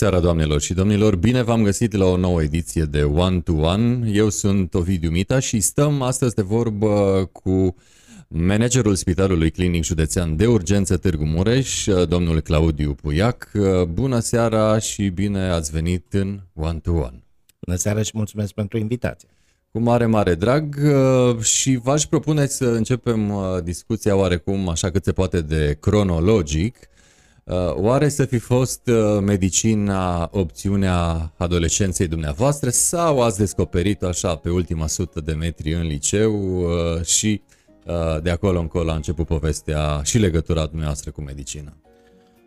Bună seara, doamnelor și domnilor! Bine v-am găsit la o nouă ediție de One to One. Eu sunt Ovidiu Mita și stăm astăzi de vorbă cu managerul Spitalului Clinic Județean de Urgență Târgu Mureș, domnul Claudiu Puiac. Bună seara și bine ați venit în One to One. Bună seara și mulțumesc pentru invitație. Cu mare, mare drag și v-aș propune să începem discuția oarecum așa cât se poate de cronologic Uh, oare să fi fost uh, medicina opțiunea adolescenței dumneavoastră sau ați descoperit așa pe ultima sută de metri în liceu uh, și de acolo încolo a început povestea și legătura dumneavoastră cu medicina?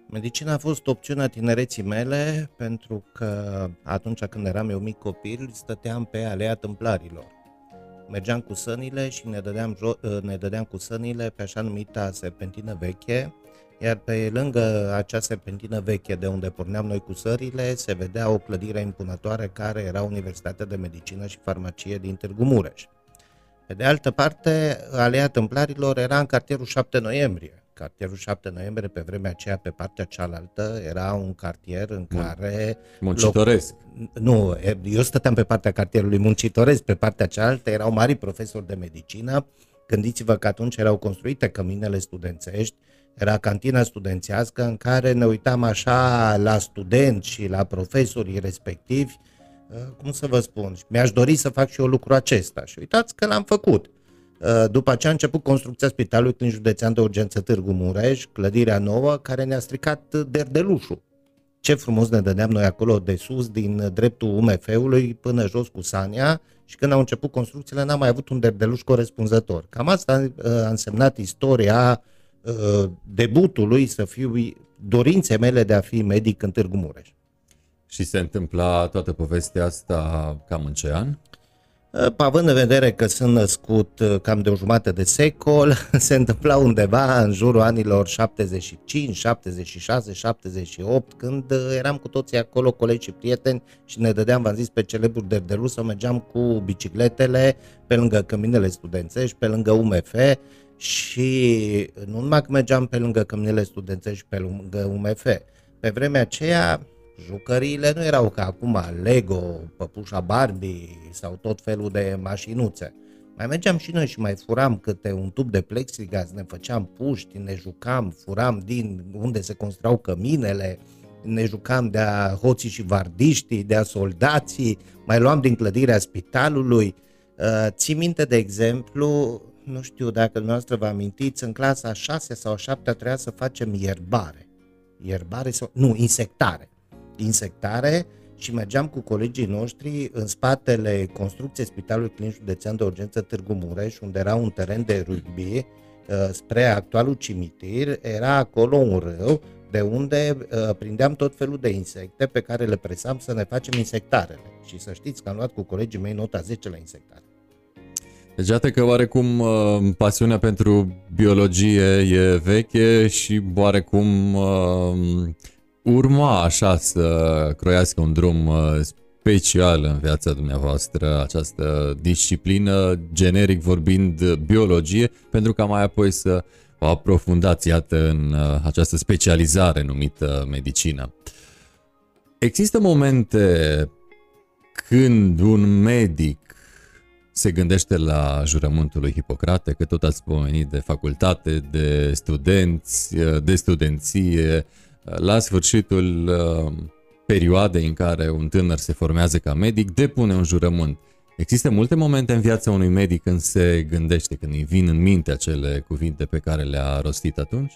Medicina a fost opțiunea tinereții mele pentru că atunci când eram eu mic copil stăteam pe alea tâmplarilor. Mergeam cu sănile și ne dădeam, jo- ne dădeam cu sănile pe așa numita serpentină veche, iar pe lângă acea serpentină veche de unde porneam noi cu sările, se vedea o clădire impunătoare care era Universitatea de Medicină și Farmacie din Târgu Mureș. Pe de altă parte, Alea Tâmplarilor era în cartierul 7 noiembrie. Cartierul 7 noiembrie, pe vremea aceea, pe partea cealaltă, era un cartier în care... Muncitoresc. Loc... Nu, eu stăteam pe partea cartierului muncitoresc, pe partea cealaltă erau mari profesori de medicină. Gândiți-vă că atunci erau construite căminele studențești, era cantina studențească în care ne uitam așa la studenți și la profesorii respectivi, uh, cum să vă spun, mi-aș dori să fac și eu lucrul acesta și uitați că l-am făcut. Uh, după aceea a început construcția spitalului în județean de urgență Târgu Mureș, clădirea nouă, care ne-a stricat derdelușul. Ce frumos ne dădeam noi acolo de sus, din dreptul UMF-ului până jos cu Sania și când au început construcțiile n-am mai avut un derdeluș corespunzător. Cam asta uh, a însemnat istoria Uh, debutul lui să fiu dorințe mele de a fi medic în Târgu Mureș. Și se întâmpla toată povestea asta cam în ce an? Uh, având în vedere că sunt născut uh, cam de o jumătate de secol, se întâmpla undeva în jurul anilor 75, 76, 78, când eram cu toții acolo, colegi și prieteni, și ne dădeam, v-am zis, pe celebrul de să mergeam cu bicicletele pe lângă căminele studențești, pe lângă UMF, și nu numai că mergeam pe lângă căminele studențești, pe lângă UMF, pe vremea aceea jucăriile nu erau ca acum Lego, păpușa Barbie sau tot felul de mașinuțe. Mai mergeam și noi și mai furam câte un tub de plexiglas, ne făceam puști, ne jucam, furam din unde se construiau căminele, ne jucam de-a hoții și vardiștii, de-a soldații, mai luam din clădirea spitalului. Uh, ții minte, de exemplu, nu știu dacă dumneavoastră vă amintiți, în clasa 6 sau 7 trebuia să facem ierbare. Ierbare sau, nu, insectare. Insectare și mergeam cu colegii noștri în spatele construcției Spitalului Clinic Județean de Urgență Târgu Mureș, unde era un teren de rugby, uh, spre actualul cimitir, era acolo un râu de unde uh, prindeam tot felul de insecte pe care le presam să ne facem insectarele. Și să știți că am luat cu colegii mei nota 10 la insectare. Deci iată că oarecum uh, pasiunea pentru biologie e veche și oarecum uh, urma așa să croiască un drum uh, special în viața dumneavoastră, această disciplină, generic vorbind, biologie, pentru ca mai apoi să o aprofundați, iată, în această specializare numită medicină. Există momente când un medic se gândește la jurământul lui Hipocrate, că tot ați pomenit de facultate, de studenți, de studenție, la sfârșitul uh, perioadei în care un tânăr se formează ca medic, depune un jurământ. Există multe momente în viața unui medic când se gândește, când îi vin în minte acele cuvinte pe care le-a rostit atunci?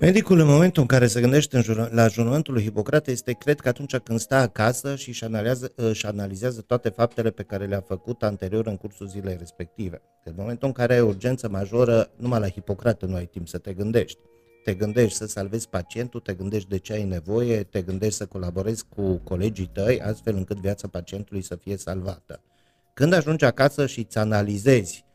Medicul în momentul în care se gândește în jur- la jurământul lui Hipocrate este, cred că atunci când stă acasă și își analizează, își analizează toate faptele pe care le-a făcut anterior în cursul zilei respective. În momentul în care ai urgență majoră, numai la Hipocrate nu ai timp să te gândești. Te gândești să salvezi pacientul, te gândești de ce ai nevoie, te gândești să colaborezi cu colegii tăi, astfel încât viața pacientului să fie salvată. Când ajungi acasă și îți analizezi Uh,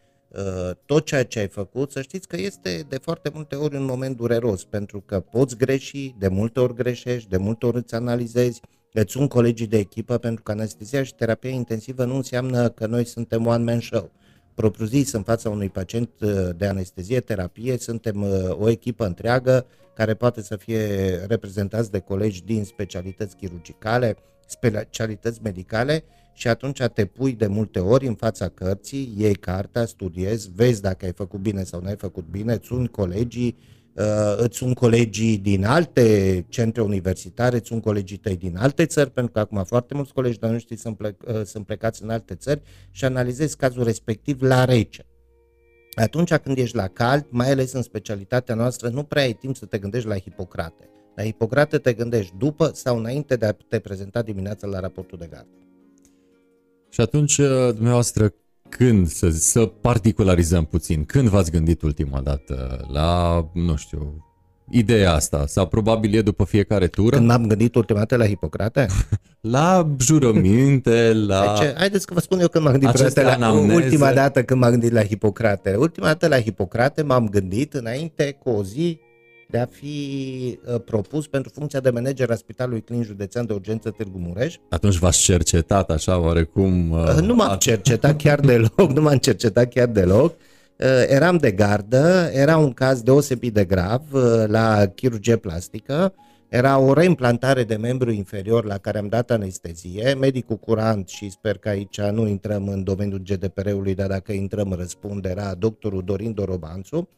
tot ceea ce ai făcut, să știți că este de foarte multe ori un moment dureros, pentru că poți greși, de multe ori greșești, de multe ori îți analizezi, îți sunt colegii de echipă, pentru că anestezia și terapia intensivă nu înseamnă că noi suntem one-man show. propriu-zis în fața unui pacient uh, de anestezie, terapie, suntem uh, o echipă întreagă care poate să fie reprezentați de colegi din specialități chirurgicale, specialități medicale și atunci te pui de multe ori în fața cărții, iei cartea, studiezi, vezi dacă ai făcut bine sau nu ai făcut bine, îți sunt colegii, uh, îți sunt colegii din alte centre universitare, îți sunt colegii tăi din alte țări, pentru că acum foarte mulți colegi de noștri sunt, plec, uh, sunt plecați în alte țări și analizezi cazul respectiv la rece. Atunci când ești la cald, mai ales în specialitatea noastră, nu prea ai timp să te gândești la Hipocrate. La Hipocrate te gândești după sau înainte de a te prezenta dimineața la raportul de gardă. Și atunci, uh, dumneavoastră, când, să, să particularizăm puțin, când v-ați gândit ultima dată la, nu știu, ideea asta? Sau probabil e după fiecare tură? Când m-am gândit ultima dată la Hipocrate? la jurăminte, la... Deci, haideți că vă spun eu când m-am gândit la, la ultima dată când m-am gândit la Hipocrate. Ultima dată la Hipocrate m-am gândit înainte cu o zi de a fi uh, propus pentru funcția de manager a Spitalului Clinic Județean de Urgență Târgu Mureș. Atunci v-ați cercetat așa oarecum? Uh, uh nu m-am cercetat chiar deloc, nu m-am cercetat chiar deloc. Uh, eram de gardă, era un caz deosebit de grav uh, la chirurgie plastică, era o reimplantare de membru inferior la care am dat anestezie, medicul curant și sper că aici nu intrăm în domeniul GDPR-ului, dar dacă intrăm răspund, era doctorul Dorin Dorobanțu,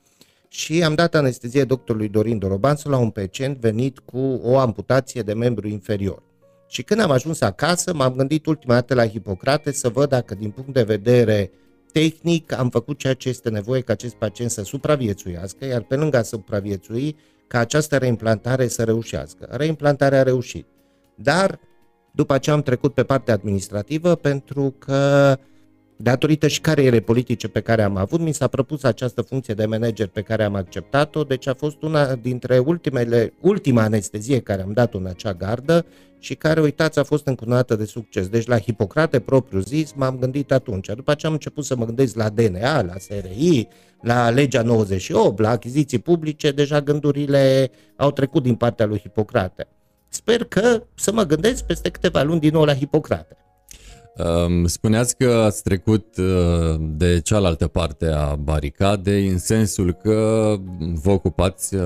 și am dat anestezie doctorului Dorin Dorobanțu la un pacient venit cu o amputație de membru inferior. Și când am ajuns acasă, m-am gândit ultima dată la Hipocrate să văd dacă din punct de vedere tehnic am făcut ceea ce este nevoie ca acest pacient să supraviețuiască, iar pe lângă a supraviețui, ca această reimplantare să reușească. Reimplantarea a reușit. Dar după aceea am trecut pe partea administrativă pentru că Datorită și carierei politice pe care am avut, mi s-a propus această funcție de manager pe care am acceptat-o, deci a fost una dintre ultimele, ultima anestezie care am dat-o în acea gardă și care, uitați, a fost încununată de succes. Deci la Hipocrate propriu zis m-am gândit atunci. După aceea am început să mă gândesc la DNA, la SRI, la legea 98, la achiziții publice, deja gândurile au trecut din partea lui Hipocrate. Sper că să mă gândesc peste câteva luni din nou la Hipocrate. Spuneați că ați trecut uh, de cealaltă parte a baricadei în sensul că vă ocupați uh,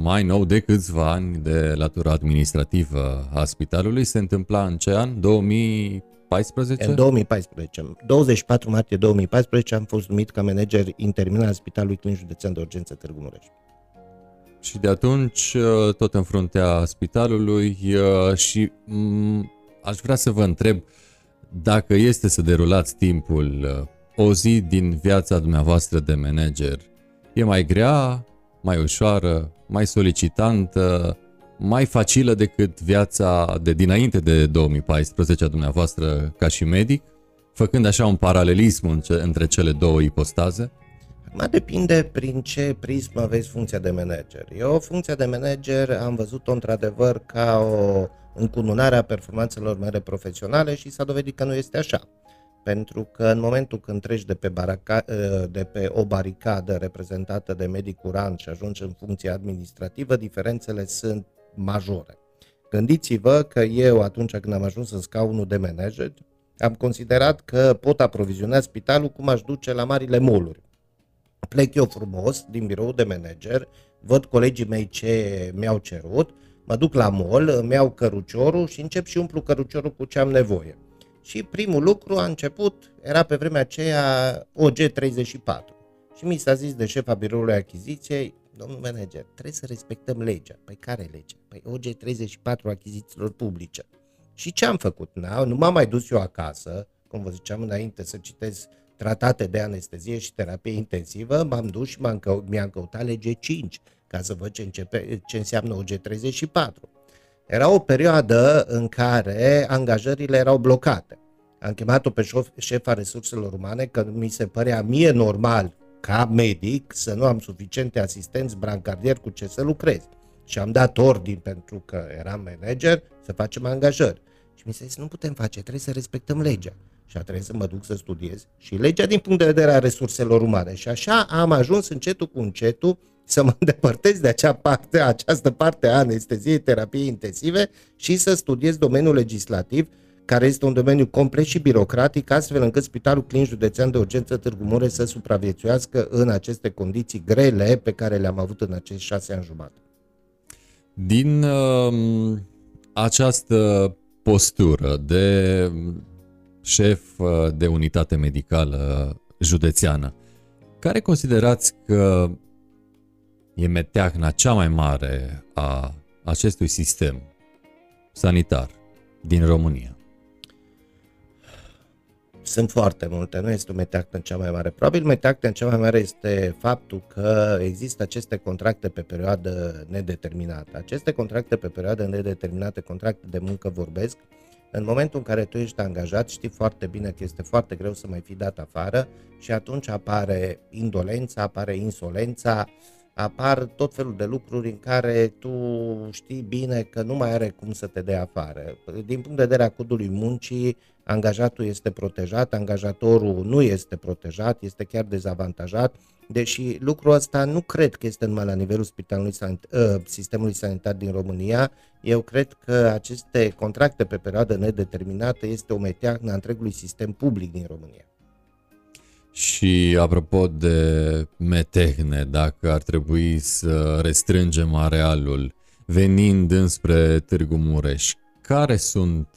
mai nou de câțiva ani de latura administrativă a spitalului. Se întâmpla în ce an? 2014? În 2014. 24 martie 2014 am fost numit ca manager intermin al Spitalului Clinic Județean de Urgență Târgu Mureș. Și de atunci uh, tot în fruntea spitalului și mm, aș vrea să vă întreb dacă este să derulați timpul, uh, o zi din viața dumneavoastră de manager, e mai grea, mai ușoară, mai solicitantă, mai facilă decât viața de dinainte de 2014 a dumneavoastră ca și medic, făcând așa un paralelism între cele două ipostaze? Acum depinde prin ce prismă vezi funcția de manager. Eu funcția de manager am văzut-o într-adevăr ca o încununare a performanțelor mele profesionale și s-a dovedit că nu este așa. Pentru că în momentul când treci de pe, baraca, de pe o baricadă reprezentată de medic curant și ajungi în funcție administrativă, diferențele sunt majore. Gândiți-vă că eu, atunci când am ajuns în scaunul de manager, am considerat că pot aproviziona spitalul cum aș duce la marile moluri plec eu frumos din birou de manager, văd colegii mei ce mi-au cerut, mă duc la mall, îmi iau căruciorul și încep și umplu căruciorul cu ce am nevoie. Și primul lucru a început, era pe vremea aceea OG34. Și mi s-a zis de șefa biroului achiziției, domnul manager, trebuie să respectăm legea. Păi care lege? Păi OG34 achizițiilor publice. Și ce am făcut? Nu m-am mai dus eu acasă, cum vă ziceam înainte, să citesc tratate de anestezie și terapie intensivă, m-am dus și m-am cău- mi-am căutat lege 5 ca să văd ce, începe, ce înseamnă OG34. Era o perioadă în care angajările erau blocate. Am chemat-o pe șefa resurselor umane că mi se părea mie normal ca medic să nu am suficiente asistenți brancardieri cu ce să lucrez. Și am dat ordin pentru că eram manager să facem angajări. Și mi se zis, nu putem face, trebuie să respectăm legea și a trebuit să mă duc să studiez și legea din punct de vedere a resurselor umane. Și așa am ajuns încetul cu încetul să mă îndepărtez de acea parte, această parte a anesteziei, terapiei intensive și să studiez domeniul legislativ care este un domeniu complex și birocratic, astfel încât Spitalul Clinic Județean de Urgență Târgu Mureș să supraviețuiască în aceste condiții grele pe care le-am avut în acești șase ani jumate. Din uh, această postură de șef uh, de unitate medicală județeană, care considerați că e meteahna cea mai mare a acestui sistem sanitar din România? Sunt foarte multe, nu este o meteacnă cea mai mare. Probabil meteacnă cea mai mare este faptul că există aceste contracte pe perioadă nedeterminată. Aceste contracte pe perioadă nedeterminată, contracte de muncă vorbesc, în momentul în care tu ești angajat, știi foarte bine că este foarte greu să mai fii dat afară și atunci apare indolența, apare insolența, apar tot felul de lucruri în care tu știi bine că nu mai are cum să te dea afară. Din punct de vedere a codului muncii, angajatul este protejat, angajatorul nu este protejat, este chiar dezavantajat, deși lucrul ăsta nu cred că este numai la nivelul spitalului sanit- ă, sistemului sanitar din România, eu cred că aceste contracte pe perioadă nedeterminată este o meteahnă a întregului sistem public din România. Și apropo de metehne, dacă ar trebui să restrângem arealul venind înspre Târgu Mureș, care sunt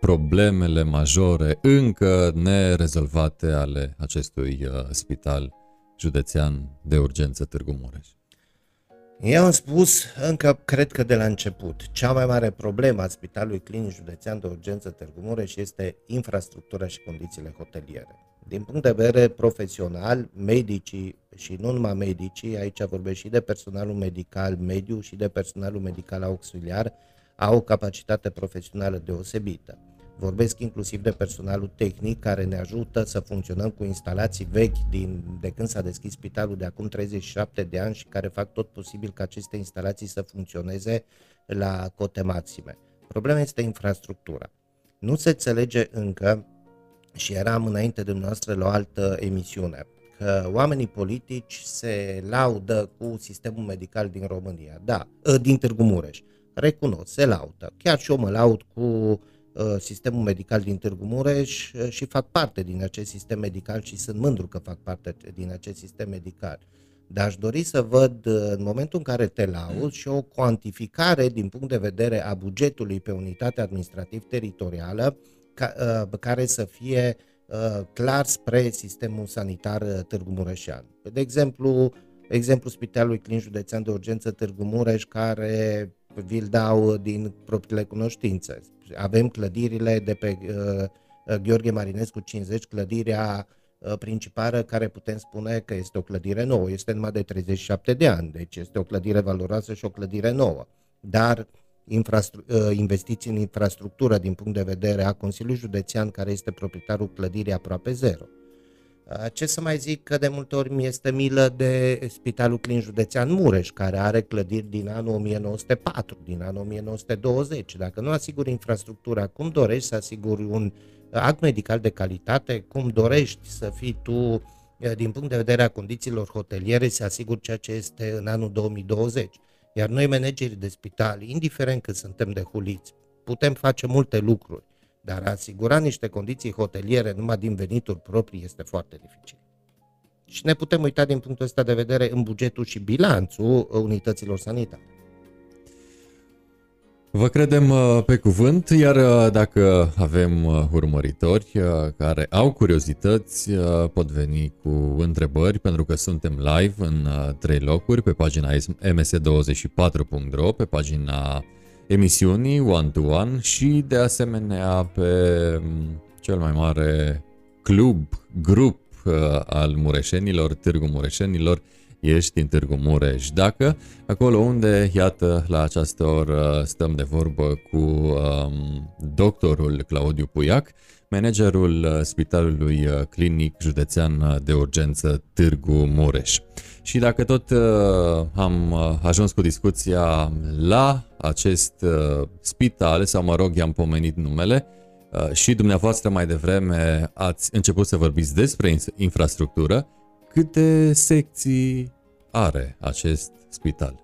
problemele majore încă nerezolvate ale acestui uh, spital județean de urgență Târgu Mureș? Eu am spus încă, cred că de la început, cea mai mare problemă a Spitalului Clinic Județean de Urgență Târgu Mureș este infrastructura și condițiile hoteliere. Din punct de vedere profesional, medicii și nu numai medicii, aici vorbesc și de personalul medical mediu și de personalul medical auxiliar, au o capacitate profesională deosebită. Vorbesc inclusiv de personalul tehnic care ne ajută să funcționăm cu instalații vechi din, de când s-a deschis spitalul de acum 37 de ani și care fac tot posibil ca aceste instalații să funcționeze la cote maxime. Problema este infrastructura. Nu se înțelege încă și eram înainte de dumneavoastră la o altă emisiune, că oamenii politici se laudă cu sistemul medical din România, da, ă, din Târgu Mureș, recunosc, se laudă. Chiar și eu mă laud cu ă, sistemul medical din Târgu Mureș ă, și fac parte din acest sistem medical și sunt mândru că fac parte din acest sistem medical. Dar aș dori să văd în momentul în care te laud și o cuantificare din punct de vedere a bugetului pe unitate administrativ teritorială ca, uh, care să fie uh, clar spre sistemul sanitar uh, Târgu Mureșean. De exemplu, exemplu Spitalului Clinic Județean de Urgență Târgu Mureș, care vi-l dau din propriile cunoștințe. Avem clădirile de pe uh, Gheorghe Marinescu 50, clădirea uh, principală care putem spune că este o clădire nouă, este numai de 37 de ani, deci este o clădire valoroasă și o clădire nouă. Dar infrastru- uh, investiții în infrastructură din punct de vedere a Consiliului Județean, care este proprietarul clădirii aproape zero. Uh, ce să mai zic că de multe ori mi este milă de Spitalul Clinic Județean Mureș, care are clădiri din anul 1904, din anul 1920. Dacă nu asiguri infrastructura, cum dorești să asiguri un act medical de calitate, cum dorești să fii tu uh, din punct de vedere a condițiilor hoteliere, să asiguri ceea ce este în anul 2020. Iar noi, managerii de spital, indiferent că suntem de huliți, putem face multe lucruri, dar a asigura niște condiții hoteliere numai din venituri proprii este foarte dificil. Și ne putem uita din punctul ăsta de vedere în bugetul și bilanțul unităților sanitare. Vă credem uh, pe cuvânt, iar uh, dacă avem uh, urmăritori care au curiozități, pot veni cu întrebări, pentru că suntem live în trei locuri, pe pagina ms24.ro, pe pagina emisiunii One to One și de asemenea pe um, cel mai mare club, grup al mureșenilor, Târgu Mureșenilor, ești în Târgu Mureș. Dacă acolo unde, iată, la această oră stăm de vorbă cu um, doctorul Claudiu Puiac, managerul uh, Spitalului uh, Clinic Județean de Urgență Târgu Mureș. Și dacă tot uh, am uh, ajuns cu discuția la acest uh, spital, sau mă rog, i-am pomenit numele, uh, și dumneavoastră mai devreme ați început să vorbiți despre infrastructură, câte secții are acest spital?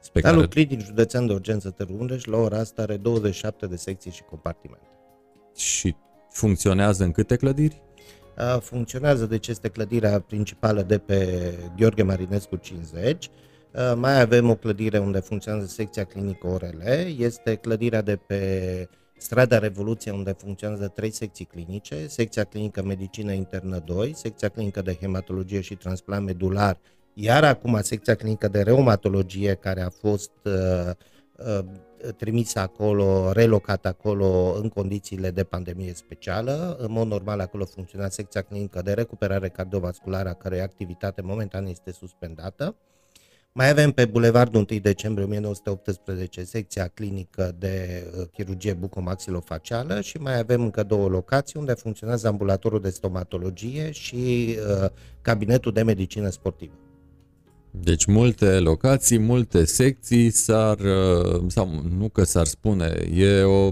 Spitalul care... Clinic Județean de Urgență Târgu Mureș la ora asta are 27 de secții și compartimente. și funcționează în câte clădiri? Funcționează, deci este clădirea principală de pe Gheorghe Marinescu 50. Mai avem o clădire unde funcționează secția clinică Orele, este clădirea de pe strada Revoluție unde funcționează trei secții clinice, secția clinică medicină internă 2, secția clinică de hematologie și transplant medular, iar acum secția clinică de reumatologie care a fost uh, uh, trimis acolo, relocat acolo în condițiile de pandemie specială. În mod normal acolo funcționa secția clinică de recuperare cardiovasculară, a cărei activitate momentan este suspendată. Mai avem pe Bulevardul 1 decembrie 1918 secția clinică de uh, chirurgie bucomaxilofacială și mai avem încă două locații unde funcționează ambulatorul de stomatologie și uh, cabinetul de medicină sportivă. Deci multe locații, multe secții s-ar, uh, sau nu că s-ar spune, e o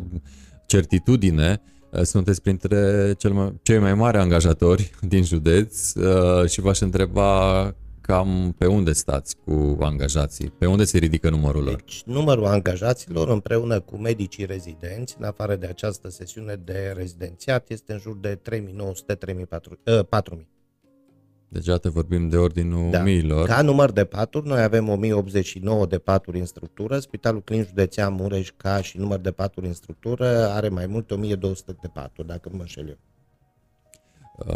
certitudine, uh, sunteți printre cel mai, cei mai mari angajatori din județ uh, și v-aș întreba cam pe unde stați cu angajații, pe unde se ridică numărul lor? Deci numărul angajaților împreună cu medicii rezidenți, în afară de această sesiune de rezidențiat, este în jur de 3900-4000. Deci, iată, vorbim de ordinul da. miilor. Ca număr de paturi, noi avem 1089 de paturi în structură. Spitalul Clinic Județean Mureș, ca și număr de paturi în structură, are mai mult 1200 de paturi, dacă mă înșel eu.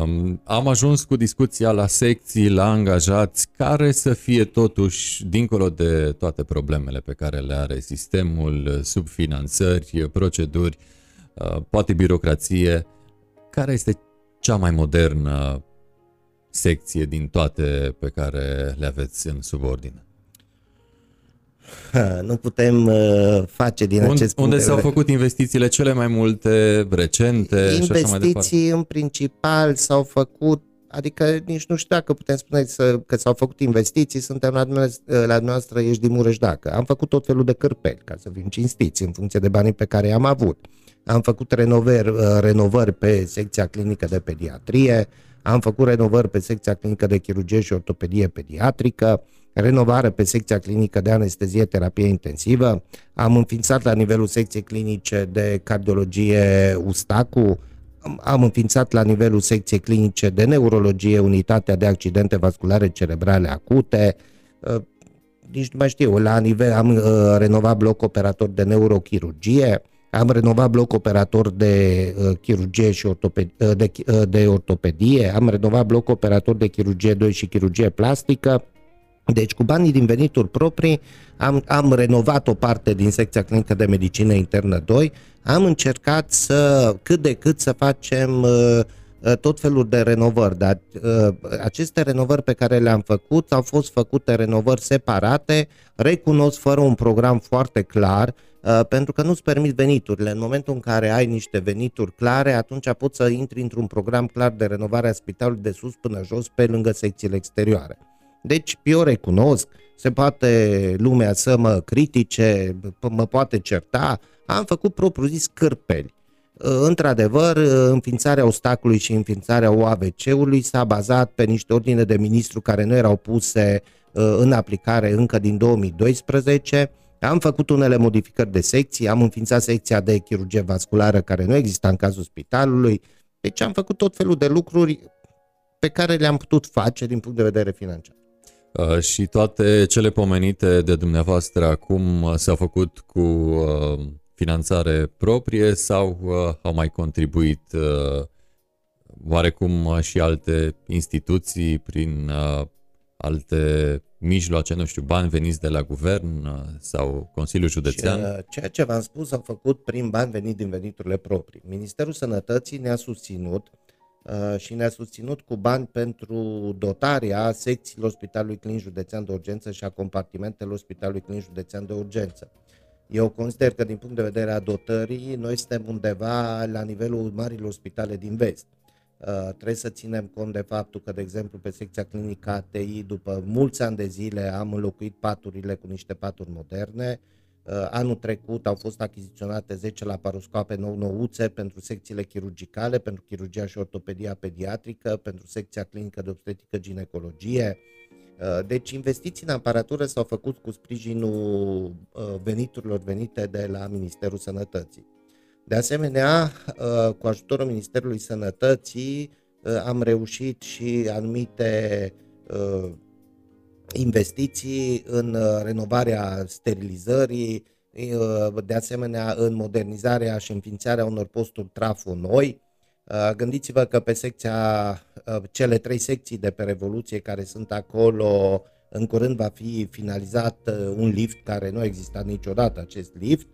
Um, am ajuns cu discuția la secții, la angajați, care să fie totuși, dincolo de toate problemele pe care le are sistemul, subfinanțări, proceduri, uh, poate birocrație, care este cea mai modernă secție din toate pe care le aveți în subordine? nu putem uh, face din acest punct Unde s-au făcut investițiile cele mai multe, recente Investiții și așa mai departe? în principal s-au făcut Adică nici nu știu dacă putem spune să, că s-au făcut investiții, suntem la dumneavoastră, la dumneavoastră ești din Mureș dacă. Am făcut tot felul de cârpeli, ca să fim cinstiți, în funcție de banii pe care i-am avut. Am făcut renovări, uh, renovări pe secția clinică de pediatrie, am făcut renovări pe secția clinică de chirurgie și ortopedie pediatrică, renovare pe secția clinică de anestezie terapie intensivă, am înființat la nivelul secției clinice de cardiologie Ustacu, am înființat la nivelul secției clinice de neurologie unitatea de accidente vasculare cerebrale acute, uh, nici nu mai știu, la nivel am uh, renovat bloc operator de neurochirurgie, am renovat bloc operator de uh, chirurgie și ortopedie, uh, de, uh, de ortopedie, am renovat bloc operator de chirurgie 2 și chirurgie plastică. Deci cu banii din venituri proprii am, am renovat o parte din secția clinică de medicină internă 2, am încercat să cât de cât să facem uh, uh tot felul de renovări, dar uh, aceste renovări pe care le-am făcut au fost făcute renovări separate, recunosc fără un program foarte clar, Uh, pentru că nu-ți permit veniturile. În momentul în care ai niște venituri clare, atunci poți să intri într-un program clar de renovare a spitalului de sus până jos, pe lângă secțiile exterioare. Deci, eu recunosc, se poate lumea să mă critique, mă poate certa, am făcut propriu zis cârpeli. Uh, într-adevăr, uh, înființarea ostacului și înființarea OAVC-ului s-a bazat pe niște ordine de ministru care nu erau puse în aplicare încă din 2012, am făcut unele modificări de secții, am înființat secția de chirurgie vasculară care nu exista în cazul spitalului, deci am făcut tot felul de lucruri pe care le-am putut face din punct de vedere financiar. Uh, și toate cele pomenite de dumneavoastră acum uh, s-au făcut cu uh, finanțare proprie sau uh, au mai contribuit uh, oarecum și alte instituții prin uh, alte mijloace, nu știu, bani veniți de la guvern uh, sau Consiliul Județean? Și, uh, ceea ce v-am spus am făcut prin bani veniți din veniturile proprii. Ministerul Sănătății ne-a susținut uh, și ne-a susținut cu bani pentru dotarea secțiilor Spitalului Clinic Județean de Urgență și a compartimentelor Spitalului Clinic Județean de Urgență. Eu consider că din punct de vedere a dotării, noi suntem undeva la nivelul marilor spitale din vest. Uh, trebuie să ținem cont de faptul că, de exemplu, pe secția clinică ATI, după mulți ani de zile, am înlocuit paturile cu niște paturi moderne. Uh, anul trecut au fost achiziționate 10 laparoscoape nou-nouțe pentru secțiile chirurgicale, pentru chirurgia și ortopedia pediatrică, pentru secția clinică de obstetrică ginecologie. Uh, deci investiții în aparatură s-au făcut cu sprijinul veniturilor venite de la Ministerul Sănătății. De asemenea, cu ajutorul Ministerului Sănătății am reușit și anumite investiții în renovarea sterilizării, de asemenea în modernizarea și înființarea unor posturi trafo noi. Gândiți-vă că pe secția, cele trei secții de pe Revoluție care sunt acolo, în curând va fi finalizat un lift care nu a existat niciodată acest lift.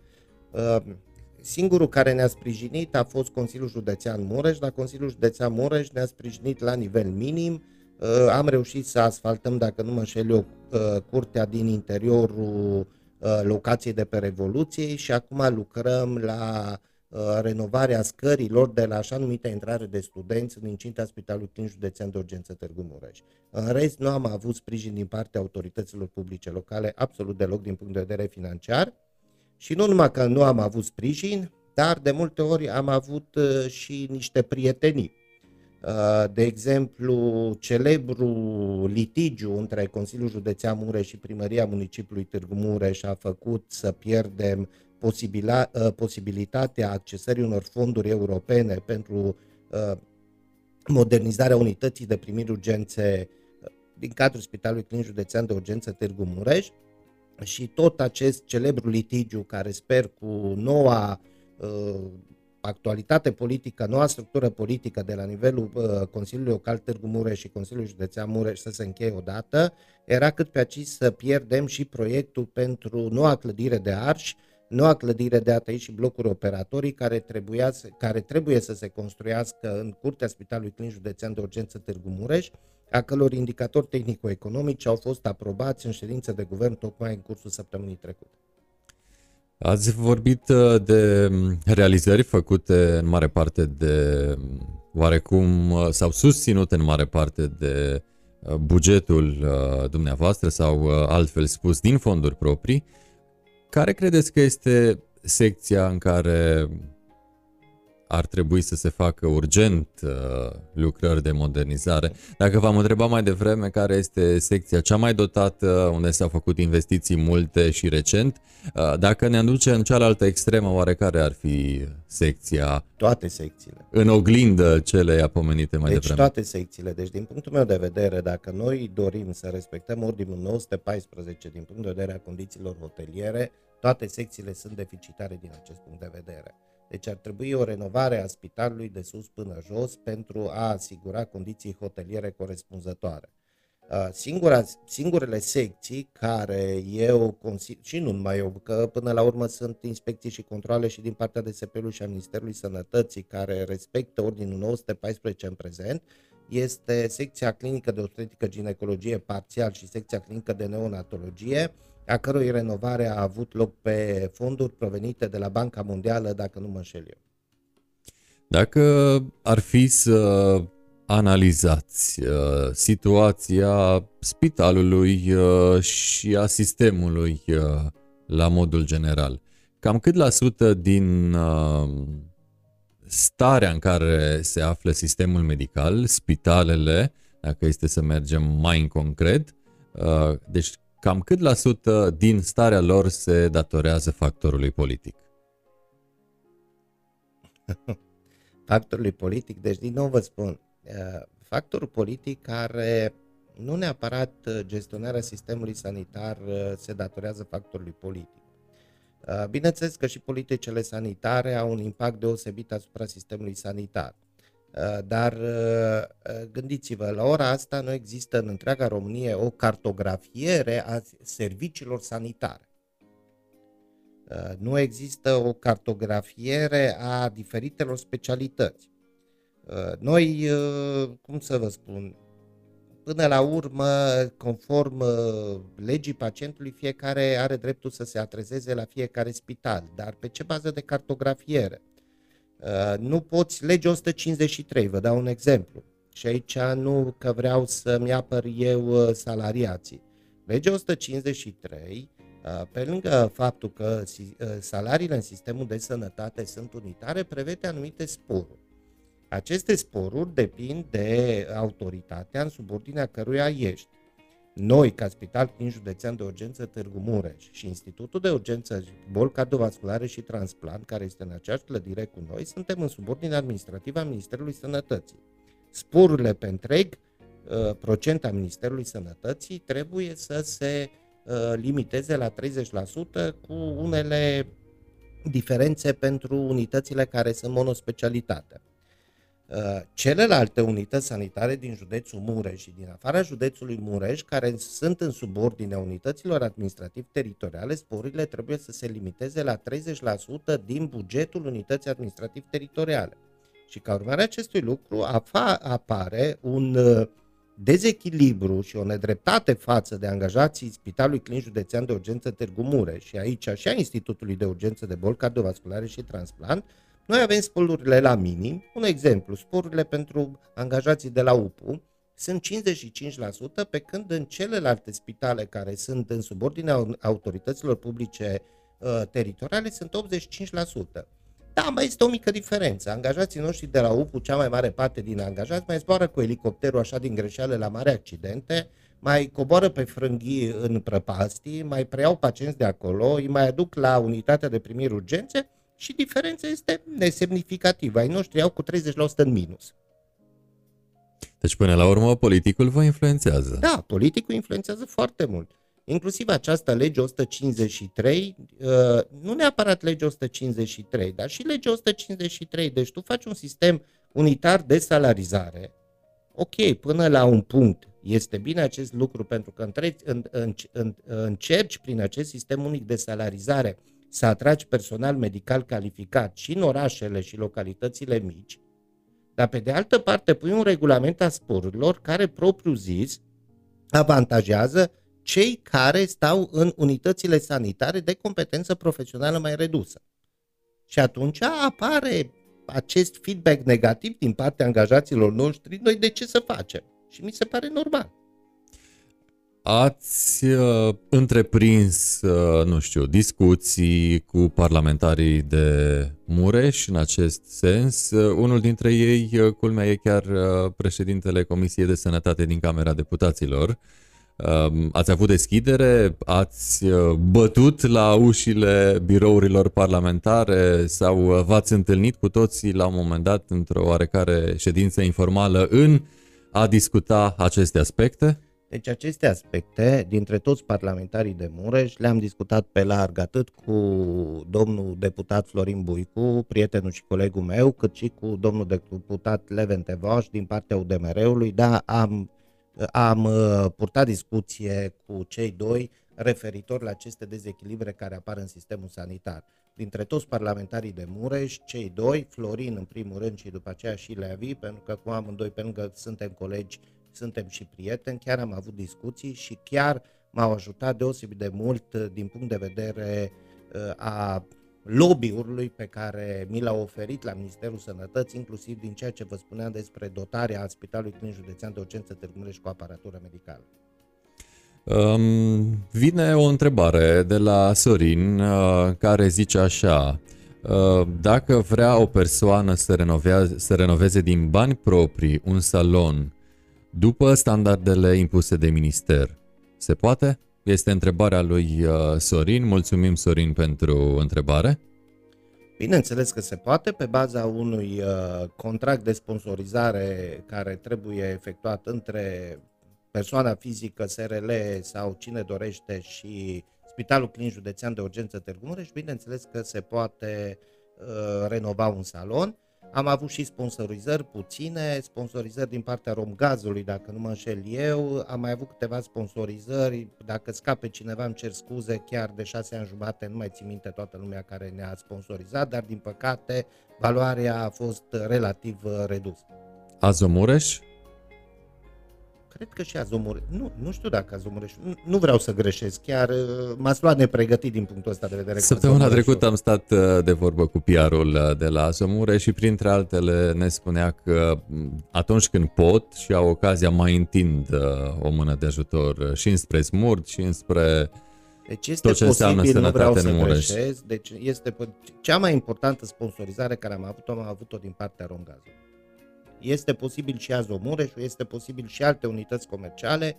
Singurul care ne-a sprijinit a fost Consiliul Județean Mureș, dar Consiliul Județean Mureș ne-a sprijinit la nivel minim. Am reușit să asfaltăm, dacă nu mă înșel eu, curtea din interiorul Uh, locației de pe Revoluție și acum lucrăm la uh, renovarea scărilor de la așa numită intrare de studenți în incinta Spitalului Clinic Județean de Urgență Târgu Mureș. În rest, nu am avut sprijin din partea autorităților publice locale absolut deloc din punct de vedere financiar și nu numai că nu am avut sprijin, dar de multe ori am avut uh, și niște prietenii. Uh, de exemplu, celebru litigiu între Consiliul Județean Mureș și Primăria Municipiului Târgu Mureș a făcut să pierdem posibila, uh, posibilitatea accesării unor fonduri europene pentru uh, modernizarea unității de primiri urgențe din cadrul Spitalului Clinic Județean de Urgență Târgu Mureș și tot acest celebru litigiu care sper cu noua actualitate politică, noua structură politică de la nivelul uh, Consiliului Local Târgu Mureș și Consiliului Județean Mureș să se încheie odată, era cât pe aici să pierdem și proiectul pentru noua clădire de arși, noua clădire de ATI și blocuri operatorii care, trebuia, care trebuie să se construiască în Curtea Spitalului Clinic Județean de Urgență Târgu Mureș, a călor indicatori tehnico-economici au fost aprobați în ședință de guvern tocmai în cursul săptămânii trecute. Ați vorbit uh, de mm, realizări făcute în mare parte de mm, oarecum uh, sau susținute în mare parte de uh, bugetul dumneavoastră sau altfel spus din fonduri proprii. Care credeți că este secția în care ar trebui să se facă urgent uh, lucrări de modernizare. Dacă v-am întrebat mai devreme care este secția cea mai dotată, unde s-au făcut investiții multe și recent, uh, dacă ne aduce în cealaltă extremă, oarecare ar fi secția? Toate secțiile. În oglindă cele apomenite mai deci devreme. toate secțiile. Deci din punctul meu de vedere, dacă noi dorim să respectăm ordinul 914 din punct de vedere a condițiilor hoteliere, toate secțiile sunt deficitare din acest punct de vedere. Deci ar trebui o renovare a spitalului de sus până jos pentru a asigura condiții hoteliere corespunzătoare. Singura, singurele secții care eu consider, și nu numai eu, că până la urmă sunt inspecții și controle și din partea DSP-ului și a Ministerului Sănătății care respectă ordinul 914 în prezent, este secția clinică de obstetrică ginecologie parțial și secția clinică de neonatologie, a cărui renovare a avut loc pe fonduri provenite de la Banca Mondială, dacă nu mă înșel eu. Dacă ar fi să analizați uh, situația spitalului uh, și a sistemului uh, la modul general, cam cât la sută din uh, starea în care se află sistemul medical, spitalele, dacă este să mergem mai în concret, uh, deci cam cât la sută din starea lor se datorează factorului politic? Factorului politic, deci din nou vă spun, uh, factorul politic care nu neapărat gestionarea sistemului sanitar uh, se datorează factorului politic. Uh, bineînțeles că și politicile sanitare au un impact deosebit asupra sistemului sanitar. Uh, dar uh, gândiți-vă, la ora asta nu există în întreaga Românie o cartografiere a serviciilor sanitare. Nu există o cartografiere a diferitelor specialități. Noi, cum să vă spun, Până la urmă, conform uh, legii pacientului, fiecare are dreptul să se atrezeze la fiecare spital, dar pe ce bază de cartografiere? Uh, nu poți, legea 153, vă dau un exemplu, și aici nu că vreau să-mi apăr eu uh, salariații. Legea 153, pe lângă faptul că salariile în sistemul de sănătate sunt unitare, prevede anumite sporuri. Aceste sporuri depind de autoritatea în subordinea căruia ești. Noi, ca Spital Clinic Județean de Urgență Târgu Mureș și Institutul de Urgență Bol Cardiovasculare și Transplant, care este în aceeași clădire cu noi, suntem în subordine administrativă a Ministerului Sănătății. Sporurile pe întreg uh, procent a Ministerului Sănătății trebuie să se uh, limiteze la 30% cu unele diferențe pentru unitățile care sunt monospecialitate. Uh, celelalte unități sanitare din județul Mureș și din afara județului Mureș, care sunt în subordine unităților administrativ-teritoriale, sporurile trebuie să se limiteze la 30% din bugetul unității administrativ-teritoriale. Și ca urmare acestui lucru apare un uh, dezechilibru și o nedreptate față de angajații Spitalului Clinic Județean de Urgență Târgu Mureș și aici și a Institutului de Urgență de Boli Cardiovasculare și Transplant, noi avem sporurile la minim. Un exemplu, sporurile pentru angajații de la UPU sunt 55%, pe când în celelalte spitale care sunt în subordinea autorităților publice uh, teritoriale sunt 85%. Da, mai este o mică diferență. Angajații noștri de la UPU, cea mai mare parte din angajați, mai zboară cu elicopterul așa din greșeală la mare accidente, mai coboară pe frânghii în prăpastii, mai preiau pacienți de acolo, îi mai aduc la unitatea de primiri urgențe și diferența este nesemnificativă. Ai noștri au cu 30% în minus. Deci până la urmă politicul vă influențează. Da, politicul influențează foarte mult. Inclusiv această lege 153, uh, nu neapărat lege 153, dar și lege 153. Deci tu faci un sistem unitar de salarizare. Ok, până la un punct este bine acest lucru pentru că încerci prin acest sistem unic de salarizare să atragi personal medical calificat și în orașele și localitățile mici, dar pe de altă parte pui un regulament a sporurilor care propriu zis avantajează cei care stau în unitățile sanitare de competență profesională mai redusă. Și atunci apare acest feedback negativ din partea angajaților noștri, noi de ce să facem? Și mi se pare normal. Ați uh, întreprins, uh, nu știu, discuții cu parlamentarii de Mureș în acest sens. Uh, unul dintre ei, uh, culmea, e chiar uh, președintele Comisiei de Sănătate din Camera Deputaților. Uh, ați avut deschidere? Ați uh, bătut la ușile birourilor parlamentare sau uh, v-ați întâlnit cu toții la un moment dat într-o oarecare ședință informală în a discuta aceste aspecte? Deci aceste aspecte, dintre toți parlamentarii de Mureș, le-am discutat pe larg atât cu domnul deputat Florin Buicu, prietenul și colegul meu, cât și cu domnul deputat Leven Tevaș din partea UDMR-ului. Da, am, am uh, purtat discuție cu cei doi referitor la aceste dezechilibre care apar în sistemul sanitar. Dintre toți parlamentarii de Mureș, cei doi, Florin în primul rând și după aceea și Leavi, pentru că cu amândoi pe lângă suntem colegi suntem și prieteni, chiar am avut discuții și chiar m-au ajutat deosebit de mult uh, din punct de vedere uh, a lobby-ului pe care mi l-a oferit la Ministerul Sănătății, inclusiv din ceea ce vă spuneam despre dotarea a Spitalului Clinic Județean de Urgență Târgu Mureș cu aparatură medicală. Um, vine o întrebare de la Sorin uh, care zice așa uh, dacă vrea o persoană să, renoveze, să renoveze din bani proprii un salon după standardele impuse de minister. Se poate? Este întrebarea lui uh, Sorin. Mulțumim, Sorin, pentru întrebare. Bineînțeles că se poate, pe baza unui uh, contract de sponsorizare care trebuie efectuat între persoana fizică, SRL sau cine dorește și Spitalul Clinic Județean de Urgență Târgu Mureș, bineînțeles că se poate uh, renova un salon. Am avut și sponsorizări puține, sponsorizări din partea Romgazului, dacă nu mă înșel eu, am mai avut câteva sponsorizări, dacă scape cineva îmi cer scuze, chiar de șase ani jumate, nu mai țin minte toată lumea care ne-a sponsorizat, dar din păcate valoarea a fost relativ redusă. Azomureș? Cred că și Azomureș. Nu, nu știu dacă Azomureș. Nu, nu vreau să greșesc. Chiar uh, m-ați luat nepregătit din punctul ăsta de vedere. Săptămâna trecută am stat uh, de vorbă cu PR-ul uh, de la Azomureș și printre altele ne spunea că mm, atunci când pot și au ocazia mai întind o mână de ajutor și înspre Smurt și înspre deci este tot ce posibil, înseamnă nu vreau să greșesc, deci este cea mai importantă sponsorizare care am avut-o, am avut-o din partea Romgazului. Este posibil și Azomureșul, este posibil și alte unități comerciale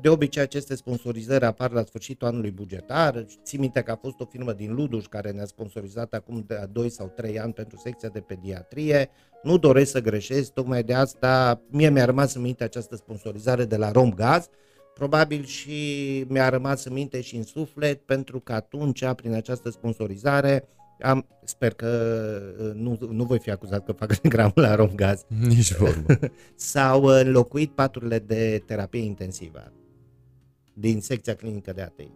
De obicei aceste sponsorizări apar la sfârșitul anului bugetar. Țin minte că a fost o firmă din Luduș care ne-a sponsorizat acum de 2 sau 3 ani pentru secția de pediatrie. Nu doresc să greșesc, tocmai de asta mie mi-a rămas în minte această sponsorizare de la Romgaz. Probabil și mi-a rămas în minte și în suflet pentru că atunci, prin această sponsorizare, am, sper că uh, nu, nu voi fi acuzat că fac reclamă la Romgaz. Nici vorbă. S-au înlocuit paturile de terapie intensivă din secția clinică de ATI.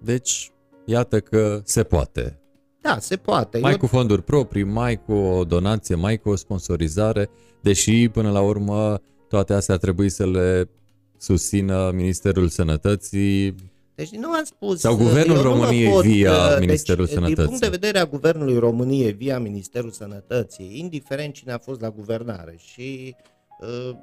Deci, iată că se poate. Da, se poate. Mai Eu... cu fonduri proprii, mai cu o donație, mai cu o sponsorizare, deși până la urmă toate astea trebuie să le susțină Ministerul Sănătății, deci nu am spus... Sau Guvernul României pot, via deci, Ministerul Sănătății. Din punct de vedere a Guvernului României via Ministerul Sănătății, indiferent cine a fost la guvernare și uh,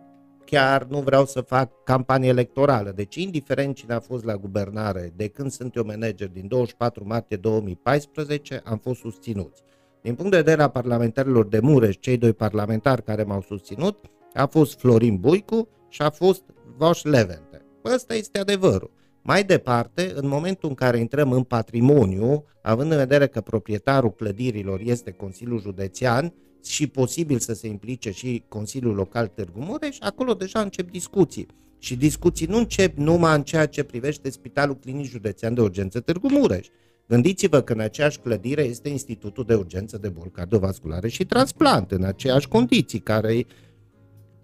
chiar nu vreau să fac campanie electorală, deci indiferent cine a fost la guvernare, de când sunt eu manager din 24 martie 2014, am fost susținuți. Din punct de vedere a parlamentarilor de Mureș, cei doi parlamentari care m-au susținut, a fost Florin Buicu și a fost Voș Levente. Ăsta este adevărul. Mai departe, în momentul în care intrăm în patrimoniu, având în vedere că proprietarul clădirilor este Consiliul Județean și posibil să se implice și Consiliul Local Târgu Mureș, acolo deja încep discuții. Și discuții nu încep numai în ceea ce privește Spitalul Clinic Județean de Urgență Târgu Mureș. Gândiți-vă că în aceeași clădire este Institutul de Urgență de Boli Cardiovasculare și Transplant, în aceeași condiții, care,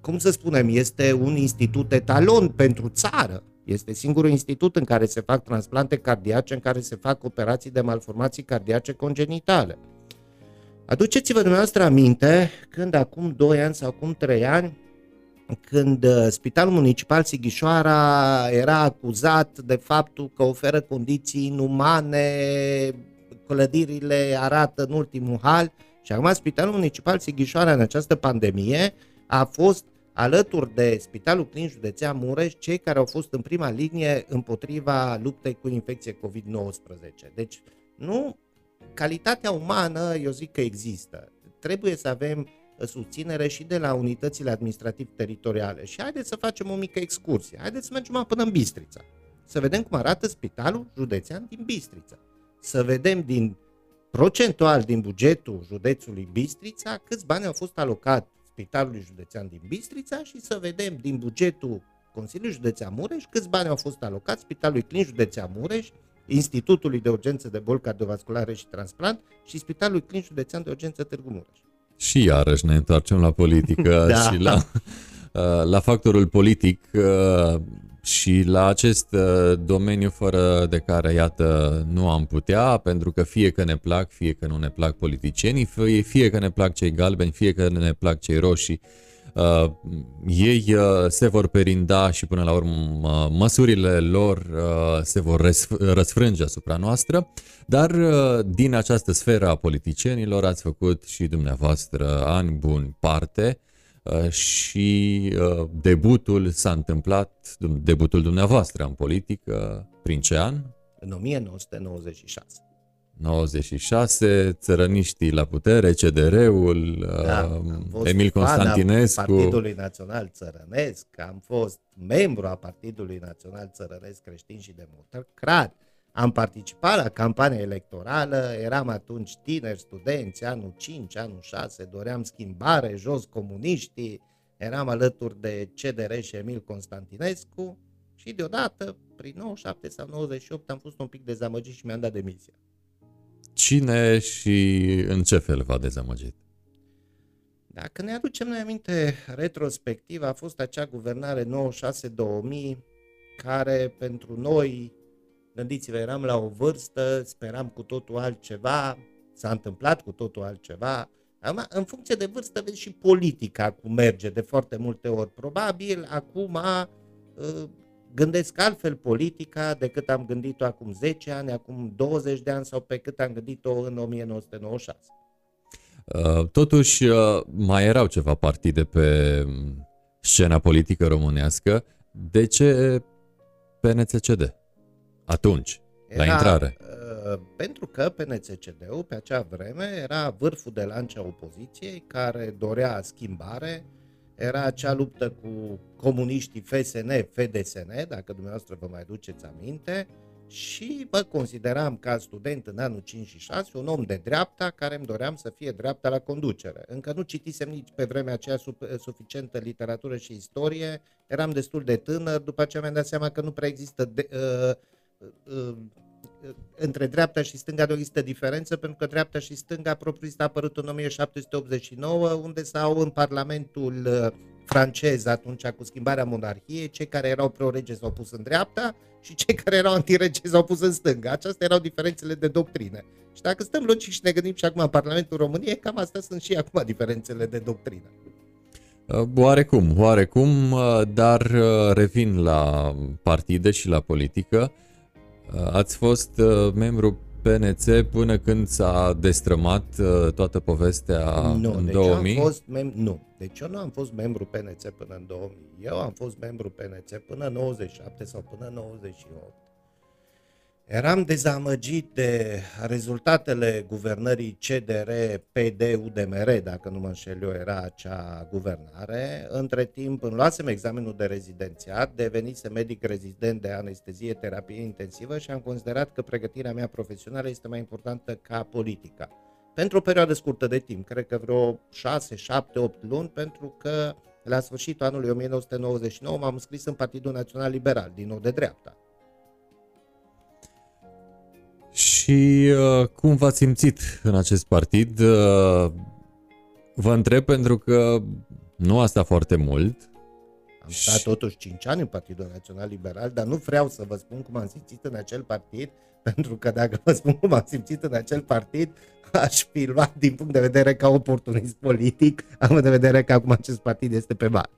cum să spunem, este un institut etalon pentru țară. Este singurul institut în care se fac transplante cardiace, în care se fac operații de malformații cardiace congenitale. Aduceți-vă dumneavoastră aminte când acum 2 ani sau acum 3 ani, când uh, Spitalul Municipal Sighișoara era acuzat de faptul că oferă condiții inumane, clădirile arată în ultimul hal și acum Spitalul Municipal Sighișoara în această pandemie a fost alături de Spitalul Clinic Județean Mureș, cei care au fost în prima linie împotriva luptei cu infecție COVID-19. Deci, nu, calitatea umană, eu zic că există. Trebuie să avem uh, susținere și de la unitățile administrativ-teritoriale. Și haideți să facem o mică excursie. Haideți să mergem până în Bistrița. Să vedem cum arată spitalul județean din Bistrița. Să vedem din procentual din bugetul județului Bistrița câți bani au fost alocați Spitalului Județean din Bistrița și să vedem din bugetul Consiliului Județean Mureș câți bani au fost alocați Spitalului Clinic Județean Mureș, Institutului de Urgență de Boli Cardiovasculare și Transplant și Spitalului Clinic Județean de Urgență Târgu Mureș. Și iarăși ne întoarcem la politică da. și la, la factorul politic și la acest uh, domeniu fără de care, iată, nu am putea, pentru că fie că ne plac, fie că nu ne plac politicienii, fie, fie că ne plac cei galbeni, fie că ne plac cei roșii, uh, ei uh, se vor perinda și până la urmă uh, măsurile lor uh, se vor răsfrânge asupra noastră, dar uh, din această sferă a politicienilor ați făcut și dumneavoastră ani buni parte. Uh, și uh, debutul s-a întâmplat, debutul dumneavoastră în politică, prin ce an? În 1996. 96, țărăniștii la putere, CDR-ul, da, uh, Emil Constantinescu. Partidului Național Țărănesc, am fost membru a Partidului Național Țărănesc Creștin și Democrat, am participat la campania electorală, eram atunci tineri, studenți, anul 5, anul 6, doream schimbare, jos comuniștii, eram alături de CDR și Emil Constantinescu și deodată, prin 97 sau 98, am fost un pic dezamăgit și mi-am dat demisia. Cine și în ce fel v-a dezamăgit? Dacă ne aducem noi aminte retrospectiv, a fost acea guvernare 96-2000 care pentru noi Gândiți-vă, eram la o vârstă, speram cu totul altceva, s-a întâmplat cu totul altceva. Acum, în funcție de vârstă, vezi și politica cum merge de foarte multe ori. Probabil, acum uh, gândesc altfel politica decât am gândit-o acum 10 ani, acum 20 de ani sau pe cât am gândit-o în 1996. Uh, totuși, uh, mai erau ceva partide pe scena politică românească. De ce PNCCD? Atunci, era, la intrare. Uh, pentru că PNCCD-ul pe acea vreme era vârful de lance a opoziției care dorea schimbare, era acea luptă cu comuniștii FSN, FDSN, dacă dumneavoastră vă mai duceți aminte, și mă consideram ca student în anul 5 și 6 un om de dreapta care îmi doream să fie dreapta la conducere. Încă nu citisem nici pe vremea aceea suficientă literatură și istorie, eram destul de tânăr, după aceea mi-am dat seama că nu prea există de, uh, uh, între dreapta și stânga nu există diferență, pentru că dreapta și stânga propriu-zis a apărut în 1789, unde s-au în Parlamentul uh, francez atunci cu schimbarea monarhiei, cei care erau pro-rege s-au pus în dreapta și cei care erau anti-rege s-au pus în stânga. Acestea erau diferențele de doctrine. Și dacă stăm logic și ne gândim și acum în Parlamentul României, cam astea sunt și acum diferențele de doctrină. Uh, oarecum, oarecum, uh, dar revin la partide și la politică. Ați fost membru PNC până când s-a destrămat uh, toată povestea nu, în deci 2000? Am fost mem- nu, deci eu nu am fost membru PNC până în 2000. Eu am fost membru PNC până în 97 sau până în 98. Eram dezamăgit de rezultatele guvernării CDR, PD, UDMR, dacă nu mă înșel eu, era acea guvernare. Între timp îmi luasem examenul de rezidențiat, devenise medic rezident de anestezie, terapie intensivă și am considerat că pregătirea mea profesională este mai importantă ca politica. Pentru o perioadă scurtă de timp, cred că vreo 6, 7, 8 luni, pentru că la sfârșitul anului 1999 m-am înscris în Partidul Național Liberal, din nou de dreapta Și uh, cum v-ați simțit în acest partid? Uh, vă întreb pentru că nu a stat foarte mult. Am stat totuși 5 ani în Partidul Național Liberal, dar nu vreau să vă spun cum am simțit în acel partid, pentru că dacă vă spun cum am simțit în acel partid, aș fi luat din punct de vedere ca oportunist politic, am de vedere că acum acest partid este pe bar.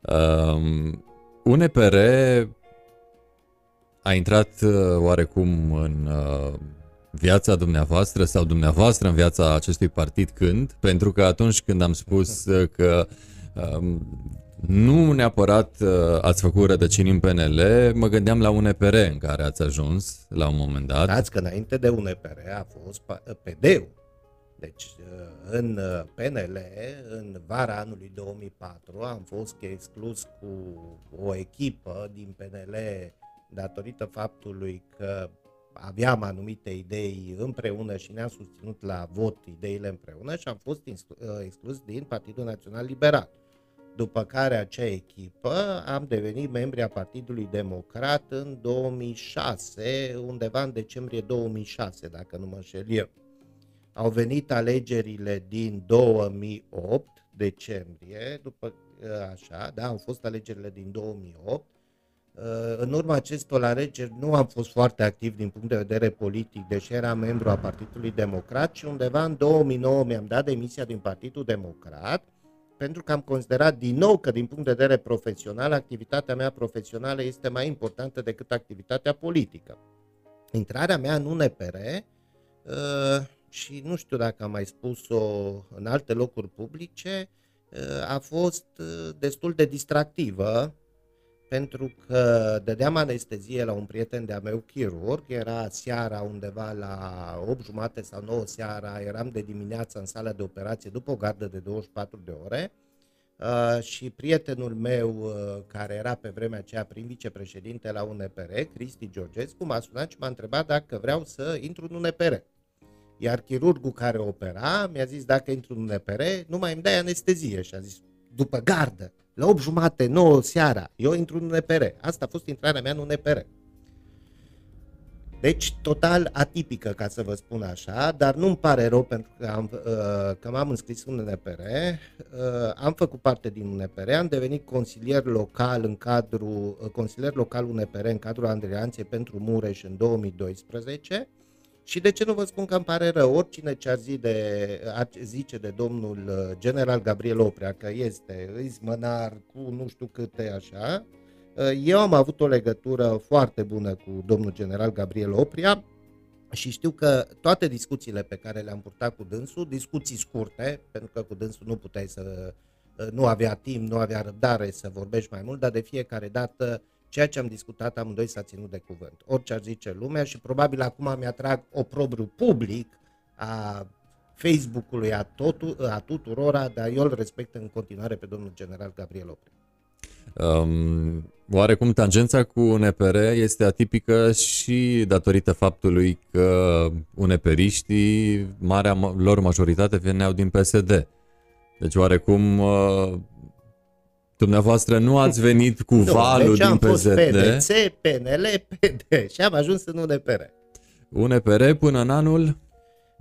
Um, UNPR a intrat uh, oarecum în uh, viața dumneavoastră sau dumneavoastră în viața acestui partid când? Pentru că atunci când am spus uh, că um, nu neapărat ați făcut rădăcini în PNL, mă gândeam la UNPR în care ați ajuns la un moment dat. Dați că înainte de UNPR a fost PD-ul. Deci în PNL, în vara anului 2004, am fost exclus cu o echipă din PNL datorită faptului că aveam anumite idei împreună și ne-am susținut la vot ideile împreună și am fost uh, exclus din Partidul Național Liberal. După care acea echipă am devenit membri a Partidului Democrat în 2006, undeva în decembrie 2006, dacă nu mă înșel eu. Au venit alegerile din 2008, decembrie, după uh, așa, da, au fost alegerile din 2008 Uh, în urma acestor alegeri nu am fost foarte activ din punct de vedere politic, deși eram membru a Partidului Democrat și undeva în 2009 mi-am dat demisia din Partidul Democrat pentru că am considerat din nou că din punct de vedere profesional activitatea mea profesională este mai importantă decât activitatea politică. Intrarea mea în UNPR uh, și nu știu dacă am mai spus-o în alte locuri publice, uh, a fost destul de distractivă pentru că dădeam anestezie la un prieten de-a meu chirurg, era seara undeva la 8 jumate sau 9 seara, eram de dimineață în sala de operație după o gardă de 24 de ore uh, și prietenul meu, uh, care era pe vremea aceea prim vicepreședinte la UNPR, Cristi Georgescu, m-a sunat și m-a întrebat dacă vreau să intru în UNPR. Iar chirurgul care opera mi-a zis dacă intru în UNPR, nu mai îmi dai anestezie și a zis după gardă la 8 jumate, 9 seara, eu intru în UNPR. Asta a fost intrarea mea în UNPR. Deci, total atipică, ca să vă spun așa, dar nu-mi pare rău pentru că, am, uh, că m-am înscris în UNPR, uh, am făcut parte din UNPR, am devenit consilier local în cadrul, uh, consilier local UNPR în cadrul Andreanței pentru Mureș în 2012 și de ce nu vă spun că îmi pare rău? Oricine ce ar, zi de, ar zice de domnul uh, general Gabriel Oprea că este izmănar cu nu știu câte așa, uh, eu am avut o legătură foarte bună cu domnul general Gabriel Oprea și știu că toate discuțiile pe care le-am purtat cu dânsul, discuții scurte, pentru că cu dânsul nu puteai să, uh, nu avea timp, nu avea răbdare să vorbești mai mult, dar de fiecare dată Ceea ce am discutat amândoi s-a ținut de cuvânt. Orice ar zice lumea și probabil acum mi-atrag oprobriu public a Facebook-ului a, totu, a tuturora, dar eu îl respect în continuare pe domnul general Gabriel Oprea. Um, oarecum tangența cu UNPR este atipică și datorită faptului că uneperiștii, marea lor majoritate, veneau din PSD. Deci oarecum uh, dumneavoastră nu ați venit cu nu, valul deci din PSD. Fost PDC, PNL, PD și am ajuns în UNPR. UNPR până în anul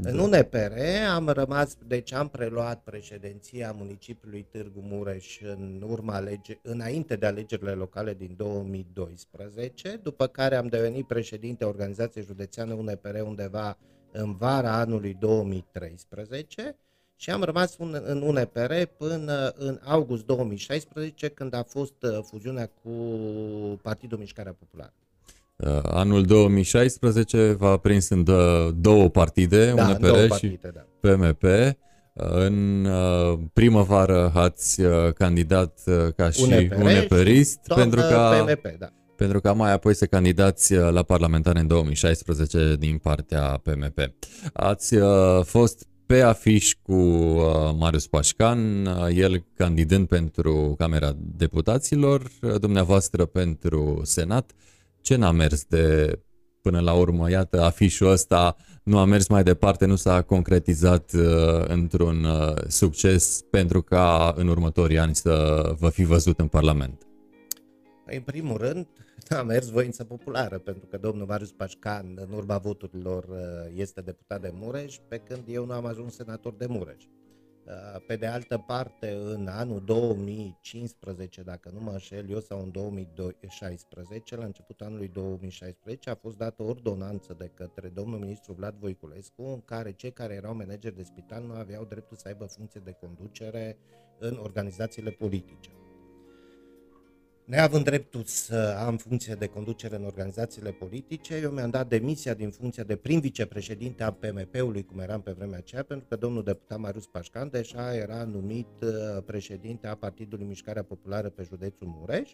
în UNPR am rămas, deci am preluat președinția municipiului Târgu Mureș în urma alege, înainte de alegerile locale din 2012, după care am devenit președinte organizației județeană UNPR undeva în vara anului 2013 și am rămas în UNPR până în august 2016 când a fost uh, fuziunea cu Partidul Mișcarea Populară. Uh, anul 2016 v-a prins în două partide, da, UNPR două partide, și da. PMP. Uh, în uh, primăvară ați candidat ca și UNPR uneperist și pentru ca, PMP, da. pentru ca mai apoi să candidați la parlamentare în 2016 din partea PMP. Ați fost pe afiș cu Marius Pașcan, el candidând pentru Camera Deputaților, dumneavoastră pentru Senat. Ce n-a mers de până la urmă? Iată, afișul ăsta nu a mers mai departe, nu s-a concretizat uh, într-un uh, succes pentru ca în următorii ani să vă fi văzut în Parlament. Păi, în primul rând, a mers voință populară, pentru că domnul Marius Pașcan, în urma voturilor, uh, este deputat de Mureș, pe când eu nu am ajuns senator de Mureș. Uh, pe de altă parte, în anul 2015, dacă nu mă înșel eu, sau în 2016, la începutul anului 2016, a fost dată ordonanță de către domnul ministru Vlad Voiculescu, în care cei care erau manageri de spital nu aveau dreptul să aibă funcție de conducere în organizațiile politice. Neavând dreptul să am funcție de conducere în organizațiile politice, eu mi-am dat demisia din funcția de prim vicepreședinte a PMP-ului, cum eram pe vremea aceea, pentru că domnul deputat Marius Pașcan deja era numit uh, președinte a Partidului Mișcarea Populară pe județul Mureș.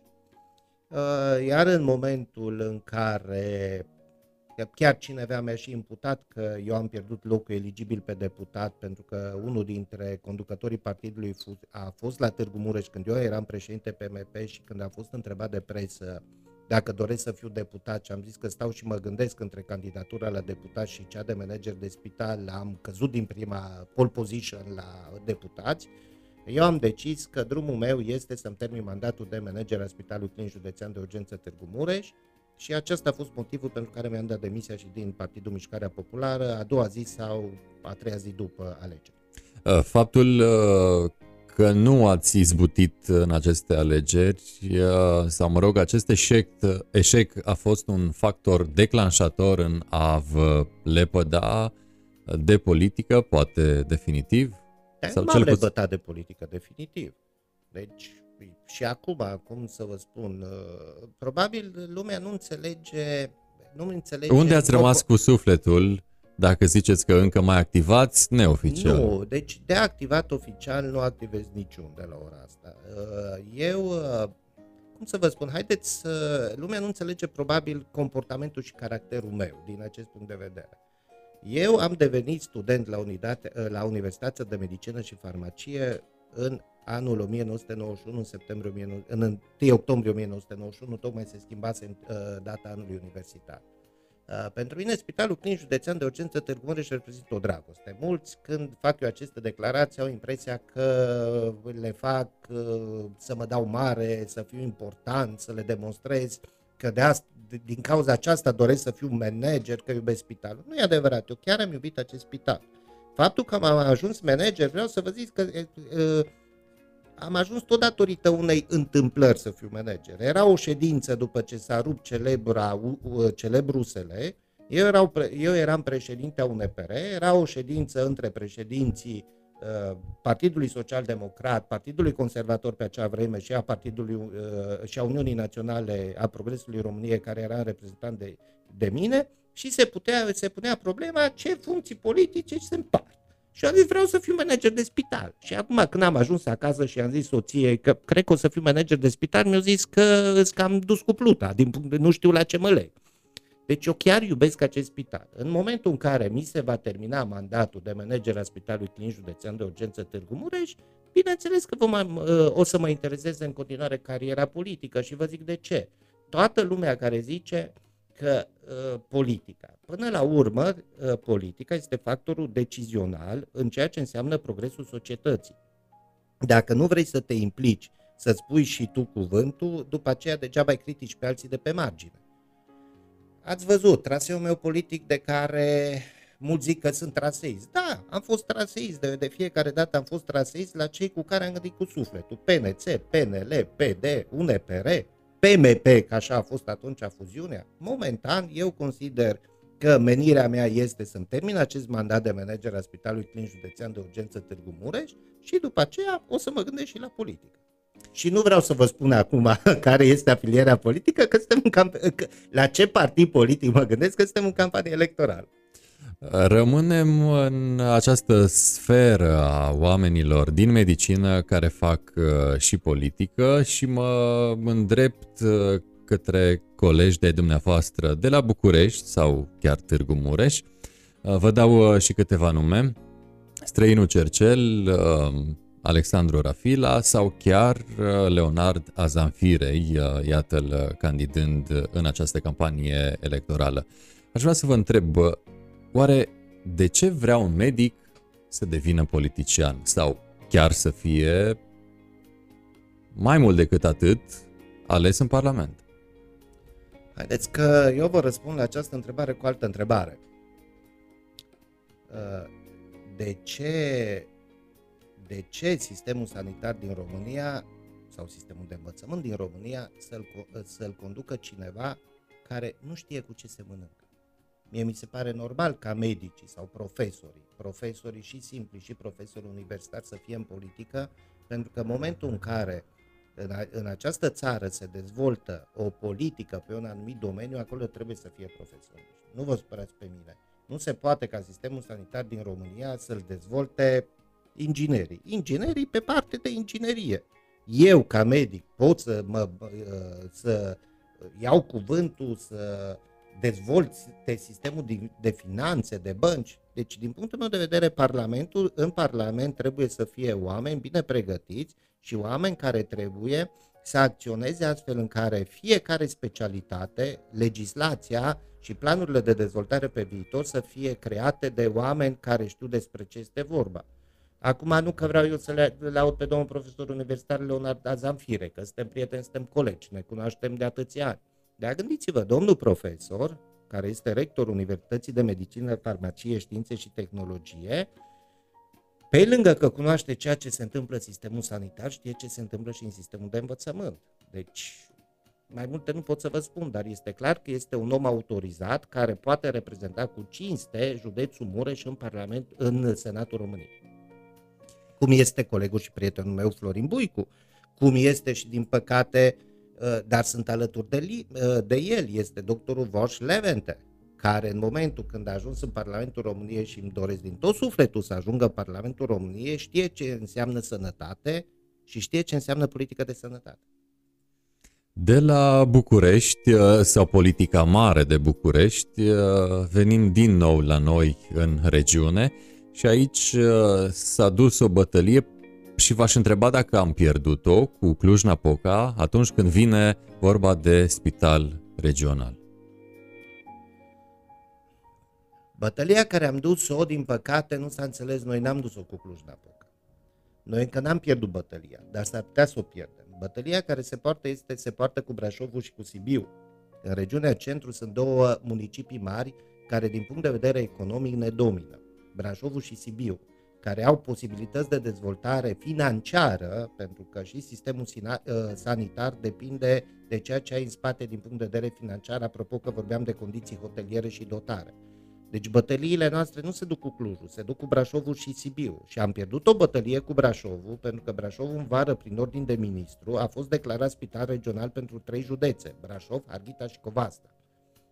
Uh, iar în momentul în care Chiar cineva mi-a și imputat că eu am pierdut locul eligibil pe deputat pentru că unul dintre conducătorii partidului a fost la Târgu Mureș când eu eram președinte PMP și când a fost întrebat de presă dacă doresc să fiu deputat și am zis că stau și mă gândesc între candidatura la deputat și cea de manager de spital, am căzut din prima pole position la deputați, eu am decis că drumul meu este să-mi termin mandatul de manager al Spitalului Clinic Județean de Urgență Târgu Mureș și acesta a fost motivul pentru care mi-am dat demisia și din Partidul Mișcarea Populară a doua zi sau a treia zi după alegeri. Uh, faptul uh, că nu ați izbutit în aceste alegeri uh, sau, mă rog, acest eșec, eșec a fost un factor declanșator în a vă lepăda de politică, poate definitiv? Sau m-am cel lepădat de politică definitiv. Deci și acum, cum să vă spun, uh, probabil lumea nu înțelege, nu înțelege... Unde ați rămas cu sufletul dacă ziceți că încă mai activați neoficial? Nu, deci de activat oficial nu activez niciunde la ora asta. Uh, eu, uh, cum să vă spun, haideți să... Lumea nu înțelege probabil comportamentul și caracterul meu din acest punct de vedere. Eu am devenit student la, unitate, la Universitatea de Medicină și Farmacie în anul 1991, în septembrie, în 1 octombrie 1991, tocmai se schimbase uh, data anului universitar. Uh, pentru mine, Spitalul Clinic Județean de Urgență Târgu Mureș reprezintă o dragoste. Mulți, când fac eu aceste declarații, au impresia că le fac uh, să mă dau mare, să fiu important, să le demonstrez că de asta, din cauza aceasta doresc să fiu manager, că iubesc spitalul. Nu e adevărat, eu chiar am iubit acest spital. Faptul că am ajuns manager, vreau să vă zic că uh, am ajuns tot datorită unei întâmplări să fiu manager. Era o ședință după ce s-a rupt celebra, celebrusele, eu, erau, eu eram președinte a UNPR, era o ședință între președinții uh, Partidului Social Democrat, Partidului Conservator pe acea vreme și a Partidului uh, și a Uniunii Naționale a Progresului României, care era reprezentant de, de mine, și se, putea, se punea problema ce funcții politice se împart. Și am zis, vreau să fiu manager de spital. Și acum, când am ajuns acasă și am zis soției că cred că o să fiu manager de spital, mi-a zis că îți cam dus cu pluta, din punct de nu știu la ce mă leg. Deci eu chiar iubesc acest spital. În momentul în care mi se va termina mandatul de manager al Spitalului Clinic Județean de Urgență Târgu Mureș, bineînțeles că vom, uh, o să mă intereseze în continuare cariera politică și vă zic de ce. Toată lumea care zice că uh, politica, până la urmă, uh, politica este factorul decizional în ceea ce înseamnă progresul societății. Dacă nu vrei să te implici, să-ți pui și tu cuvântul, după aceea degeaba ai critici pe alții de pe margine. Ați văzut, traseul meu politic de care mulți zic că sunt traseist. Da, am fost traseist, de, de fiecare dată am fost traseist la cei cu care am gândit cu sufletul. PNC, PNL, PD, UNPR, PMP, ca așa a fost atunci fuziunea. Momentan, eu consider că menirea mea este să-mi termin acest mandat de manager al Spitalului Clinic Județean de Urgență Târgu Mureș și după aceea o să mă gândesc și la politică. Și nu vreau să vă spun acum care este afilierea politică, că suntem în camp- că, la ce partid politic mă gândesc că suntem în campanie electorală. Rămânem în această sferă a oamenilor din medicină care fac uh, și politică și mă îndrept uh, către colegi de dumneavoastră de la București sau chiar Târgu Mureș. Uh, vă dau și câteva nume. Străinul Cercel, Alexandru Rafila sau chiar Leonard Azanfirei, iată-l candidând în această campanie electorală. Aș vrea să vă întreb, Oare de ce vrea un medic să devină politician sau chiar să fie mai mult decât atât ales în Parlament? Haideți că eu vă răspund la această întrebare cu altă întrebare. Uh, de ce, de ce sistemul sanitar din România sau sistemul de învățământ din România să-l, să-l conducă cineva care nu știe cu ce se mănâncă? Mie mi se pare normal ca medicii sau profesorii, profesorii și simpli și profesori universitari să fie în politică, pentru că în momentul în care în, a, în această țară se dezvoltă o politică pe un anumit domeniu, acolo trebuie să fie profesori. Nu vă supărați pe mine. Nu se poate ca sistemul sanitar din România să-l dezvolte inginerii. Inginerii pe parte de inginerie. Eu, ca medic, pot să, mă, să iau cuvântul, să dezvolți de sistemul de, de finanțe, de bănci. Deci, din punctul meu de vedere, Parlamentul, în Parlament trebuie să fie oameni bine pregătiți și oameni care trebuie să acționeze astfel în care fiecare specialitate, legislația și planurile de dezvoltare pe viitor să fie create de oameni care știu despre ce este vorba. Acum nu că vreau eu să le laud pe domnul profesor universitar Leonard Azamfire, că suntem prieteni, suntem colegi, ne cunoaștem de atâția ani. Dar gândiți-vă, domnul profesor, care este rector Universității de Medicină, Farmacie, Științe și Tehnologie, pe lângă că cunoaște ceea ce se întâmplă în sistemul sanitar, știe ce se întâmplă și în sistemul de învățământ. Deci, mai multe nu pot să vă spun, dar este clar că este un om autorizat care poate reprezenta cu cinste județul Mureș în Parlament, în Senatul României. Cum este colegul și prietenul meu Florin Buicu, cum este și din păcate Uh, dar sunt alături de, li, uh, de el, este doctorul Voș Levente, care în momentul când a ajuns în Parlamentul României și îmi doresc din tot sufletul să ajungă în Parlamentul României, știe ce înseamnă sănătate și știe ce înseamnă politică de sănătate. De la București, uh, sau politica mare de București, venim din nou la noi în regiune și aici s-a dus o bătălie și v-aș întreba dacă am pierdut-o cu Cluj-Napoca atunci când vine vorba de spital regional. Bătălia care am dus-o, din păcate, nu s-a înțeles, noi n-am dus-o cu Cluj-Napoca. Noi încă n-am pierdut bătălia, dar s-ar putea să o pierdem. Bătălia care se poartă este, se poartă cu Brașovul și cu Sibiu. În regiunea centru sunt două municipii mari care, din punct de vedere economic, ne domină. Brașovul și Sibiu care au posibilități de dezvoltare financiară, pentru că și sistemul ă, sanitar depinde de ceea ce ai în spate din punct de vedere financiar, apropo că vorbeam de condiții hoteliere și dotare. Deci bătăliile noastre nu se duc cu Clujul, se duc cu Brașovul și Sibiu. Și am pierdut o bătălie cu Brașovul, pentru că Brașovul în vară, prin ordin de ministru, a fost declarat spital regional pentru trei județe, Brașov, Harghita și Covastă.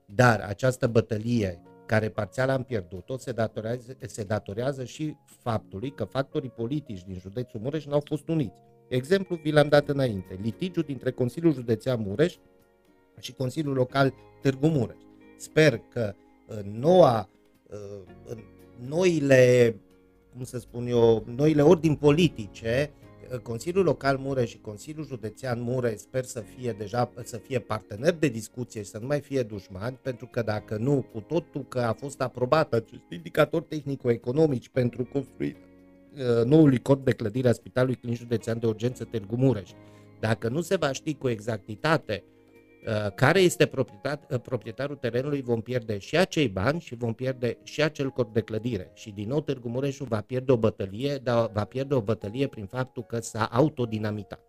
Dar această bătălie care parțial am pierdut-o, se datorează, se datorează și faptului că factorii politici din județul Mureș nu au fost uniți. Exemplu vi l-am dat înainte, litigiul dintre Consiliul Județean Mureș și Consiliul Local Târgu Mureș. Sper că în noua, în noile, cum să spun eu, noile ordini politice, Consiliul Local Mureș și Consiliul Județean Mureș sper să fie deja să fie parteneri de discuție și să nu mai fie dușmani, pentru că dacă nu, cu totul că a fost aprobat acest indicator tehnico-economici pentru construirea uh, noului cod de clădire a Spitalului Clinic Județean de Urgență Târgu Mureș, dacă nu se va ști cu exactitate Uh, care este proprietar, uh, proprietarul terenului, vom pierde și acei bani și vom pierde și acel cod de clădire. Și din nou Târgu Mureșul va pierde o bătălie, dar va pierde o bătălie prin faptul că s-a autodinamitat.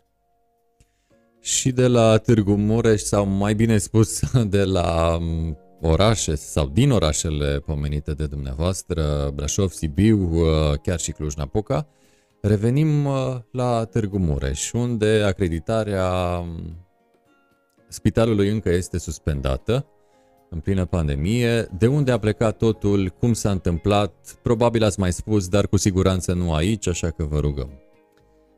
Și de la Târgu Mureș, sau mai bine spus, de la um, orașe sau din orașele pomenite de dumneavoastră, Brașov, Sibiu, uh, chiar și Cluj-Napoca, revenim la Târgu Mureș, unde acreditarea um, spitalului încă este suspendată în plină pandemie. De unde a plecat totul? Cum s-a întâmplat? Probabil ați mai spus, dar cu siguranță nu aici, așa că vă rugăm.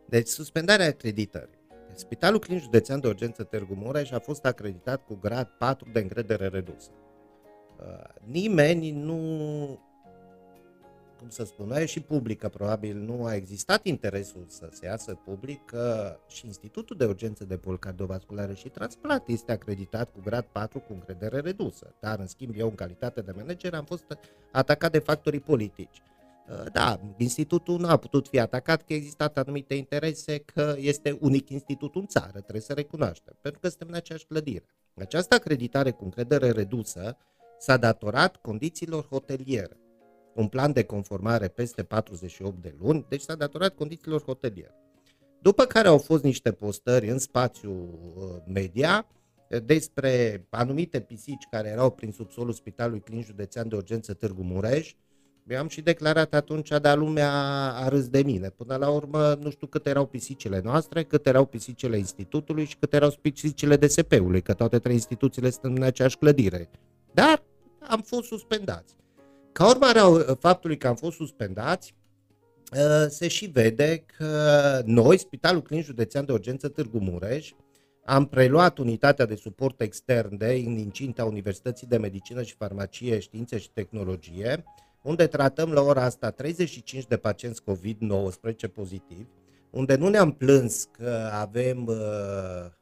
Deci, suspendarea acreditării. Spitalul Clinic Județean de Urgență Târgu Mureș a fost acreditat cu grad 4 de încredere redusă. Uh, nimeni nu cum să spun, și publică, probabil nu a existat interesul să se iasă public că și Institutul de Urgență de Boli Cardiovasculare și Transplant este acreditat cu grad 4 cu încredere redusă, dar în schimb eu în calitate de manager am fost atacat de factorii politici. Uh, da, institutul nu a putut fi atacat că există anumite interese, că este unic institut în țară, trebuie să recunoaștem, pentru că suntem în aceeași clădire. Această acreditare cu încredere redusă s-a datorat condițiilor hoteliere un plan de conformare peste 48 de luni, deci s-a datorat condițiilor hoteliere. După care au fost niște postări în spațiu uh, media uh, despre anumite pisici care erau prin subsolul Spitalului Clinic Județean de Urgență Târgu Mureș. Eu am și declarat atunci, dar lumea a râs de mine. Până la urmă, nu știu câte erau pisicile noastre, câte erau pisicile institutului și câte erau pisicile DSP-ului, că toate trei instituțiile sunt în aceeași clădire. Dar am fost suspendați. Ca urmare a faptului că am fost suspendați, ă, se și vede că noi, Spitalul Clinic Județean de Urgență Târgu Mureș, am preluat unitatea de suport extern de în incinta Universității de Medicină și Farmacie, Științe și Tehnologie, unde tratăm la ora asta 35 de pacienți COVID-19 pozitivi, unde nu ne-am plâns că avem uh, Uh,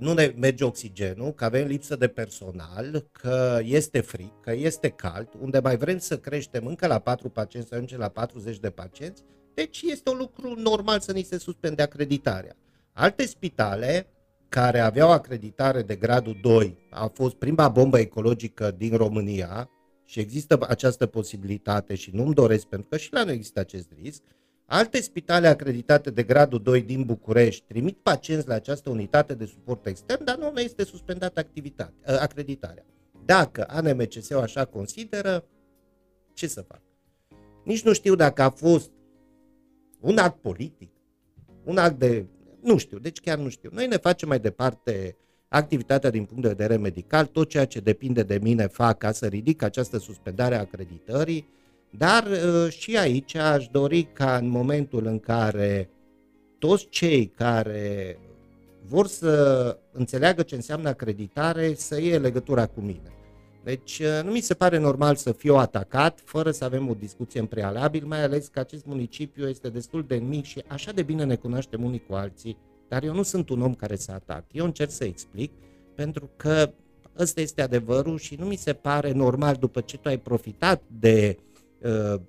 nu ne merge oxigenul, că avem lipsă de personal, că este fric, că este cald, unde mai vrem să creștem încă la 4 pacienți, să ajungem la 40 de pacienți, deci este un lucru normal să ni se suspende acreditarea. Alte spitale care aveau acreditare de gradul 2 a fost prima bombă ecologică din România și există această posibilitate și nu-mi doresc pentru că și la noi există acest risc, Alte spitale acreditate de gradul 2 din București trimit pacienți la această unitate de suport extern, dar nu este suspendată activitatea, ă, acreditarea. Dacă ANMCS-ul așa consideră, ce să fac? Nici nu știu dacă a fost un act politic, un act de... Nu știu, deci chiar nu știu. Noi ne facem mai departe activitatea din punct de vedere medical, tot ceea ce depinde de mine fac ca să ridic această suspendare a acreditării, dar uh, și aici aș dori ca în momentul în care toți cei care vor să înțeleagă ce înseamnă acreditare să iei legătura cu mine. Deci uh, nu mi se pare normal să fiu atacat fără să avem o discuție în prealabil, mai ales că acest municipiu este destul de mic și așa de bine ne cunoaștem unii cu alții, dar eu nu sunt un om care să atac. Eu încerc să explic pentru că ăsta este adevărul și nu mi se pare normal după ce tu ai profitat de uh,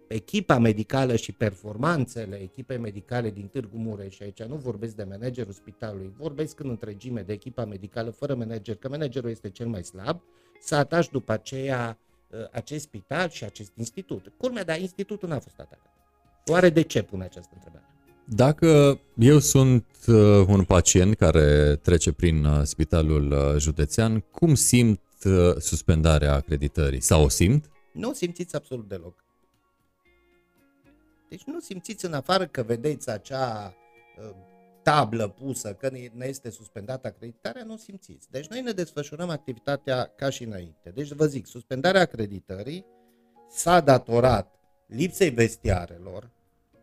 echipa medicală și performanțele echipei medicale din Târgu Mureș, și aici nu vorbesc de managerul spitalului, vorbesc în întregime de echipa medicală fără manager, că managerul este cel mai slab, să ataci după aceea uh, acest spital și acest institut. Culmea, dar institutul n-a fost atacat. Oare de ce pune această întrebare? Dacă eu sunt uh, un pacient care trece prin uh, spitalul uh, județean, cum simt uh, suspendarea acreditării? Sau o simt? Nu o simțiți absolut deloc. Deci nu simțiți în afară că vedeți acea uh, tablă pusă, că ne este suspendată acreditarea, nu simțiți. Deci noi ne desfășurăm activitatea ca și înainte. Deci vă zic, suspendarea acreditării s-a datorat lipsei vestiarelor,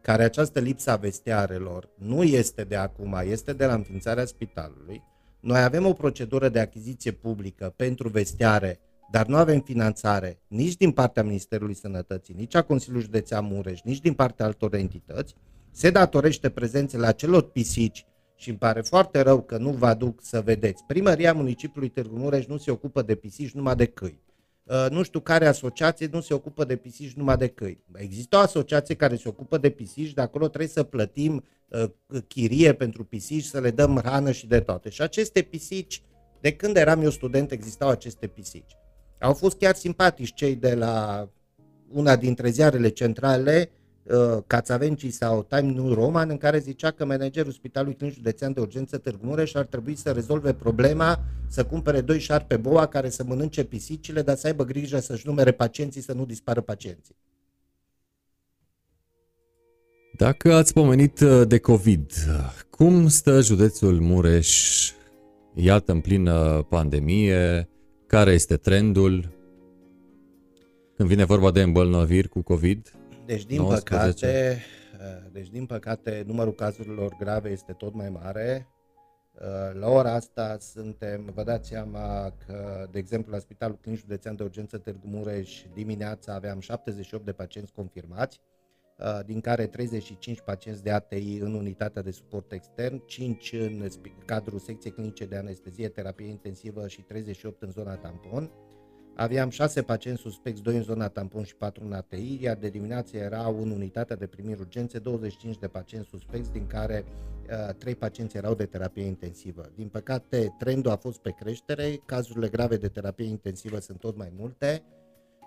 care această lipsă a vestiarelor nu este de acum, este de la înființarea spitalului. Noi avem o procedură de achiziție publică pentru vestiare dar nu avem finanțare nici din partea Ministerului Sănătății, nici a Consiliului Județean Mureș, nici din partea altor entități, se datorește prezențele acelor pisici și îmi pare foarte rău că nu vă aduc să vedeți. Primăria municipiului Târgu Mureș nu se ocupă de pisici numai de câini. Uh, nu știu care asociație nu se ocupă de pisici numai de câini. Există o asociație care se ocupă de pisici, de acolo trebuie să plătim uh, chirie pentru pisici, să le dăm hrană și de toate. Și aceste pisici, de când eram eu student, existau aceste pisici. Au fost chiar simpatici cei de la una dintre ziarele centrale, uh, Cațavencii sau Time New Roman, în care zicea că managerul Spitalului Clinic Județean de Urgență Târgu Mureș ar trebui să rezolve problema să cumpere doi șarpe boa care să mănânce pisicile, dar să aibă grijă să-și numere pacienții, să nu dispară pacienții. Dacă ați pomenit uh, de COVID, cum stă județul Mureș, iată în plină pandemie, care este trendul când vine vorba de îmbolnăviri cu COVID? Deci din, păcate, uh, deci, din păcate, numărul cazurilor grave este tot mai mare. Uh, la ora asta suntem, vă dați seama că, de exemplu, la Spitalul Clinic Județean de Urgență Târgu Mureș, dimineața aveam 78 de pacienți confirmați, uh, din care 35 pacienți de ATI în unitatea de suport extern, 5 în cadrul secției clinice de anestezie, terapie intensivă și 38 în zona tampon. Aveam 6 pacienți suspecți, 2 în zona tampon și 4 în ATI, iar de dimineață erau în unitatea de primiri urgențe 25 de pacienți suspecți, din care uh, 3 pacienți erau de terapie intensivă. Din păcate, trendul a fost pe creștere, cazurile grave de terapie intensivă sunt tot mai multe.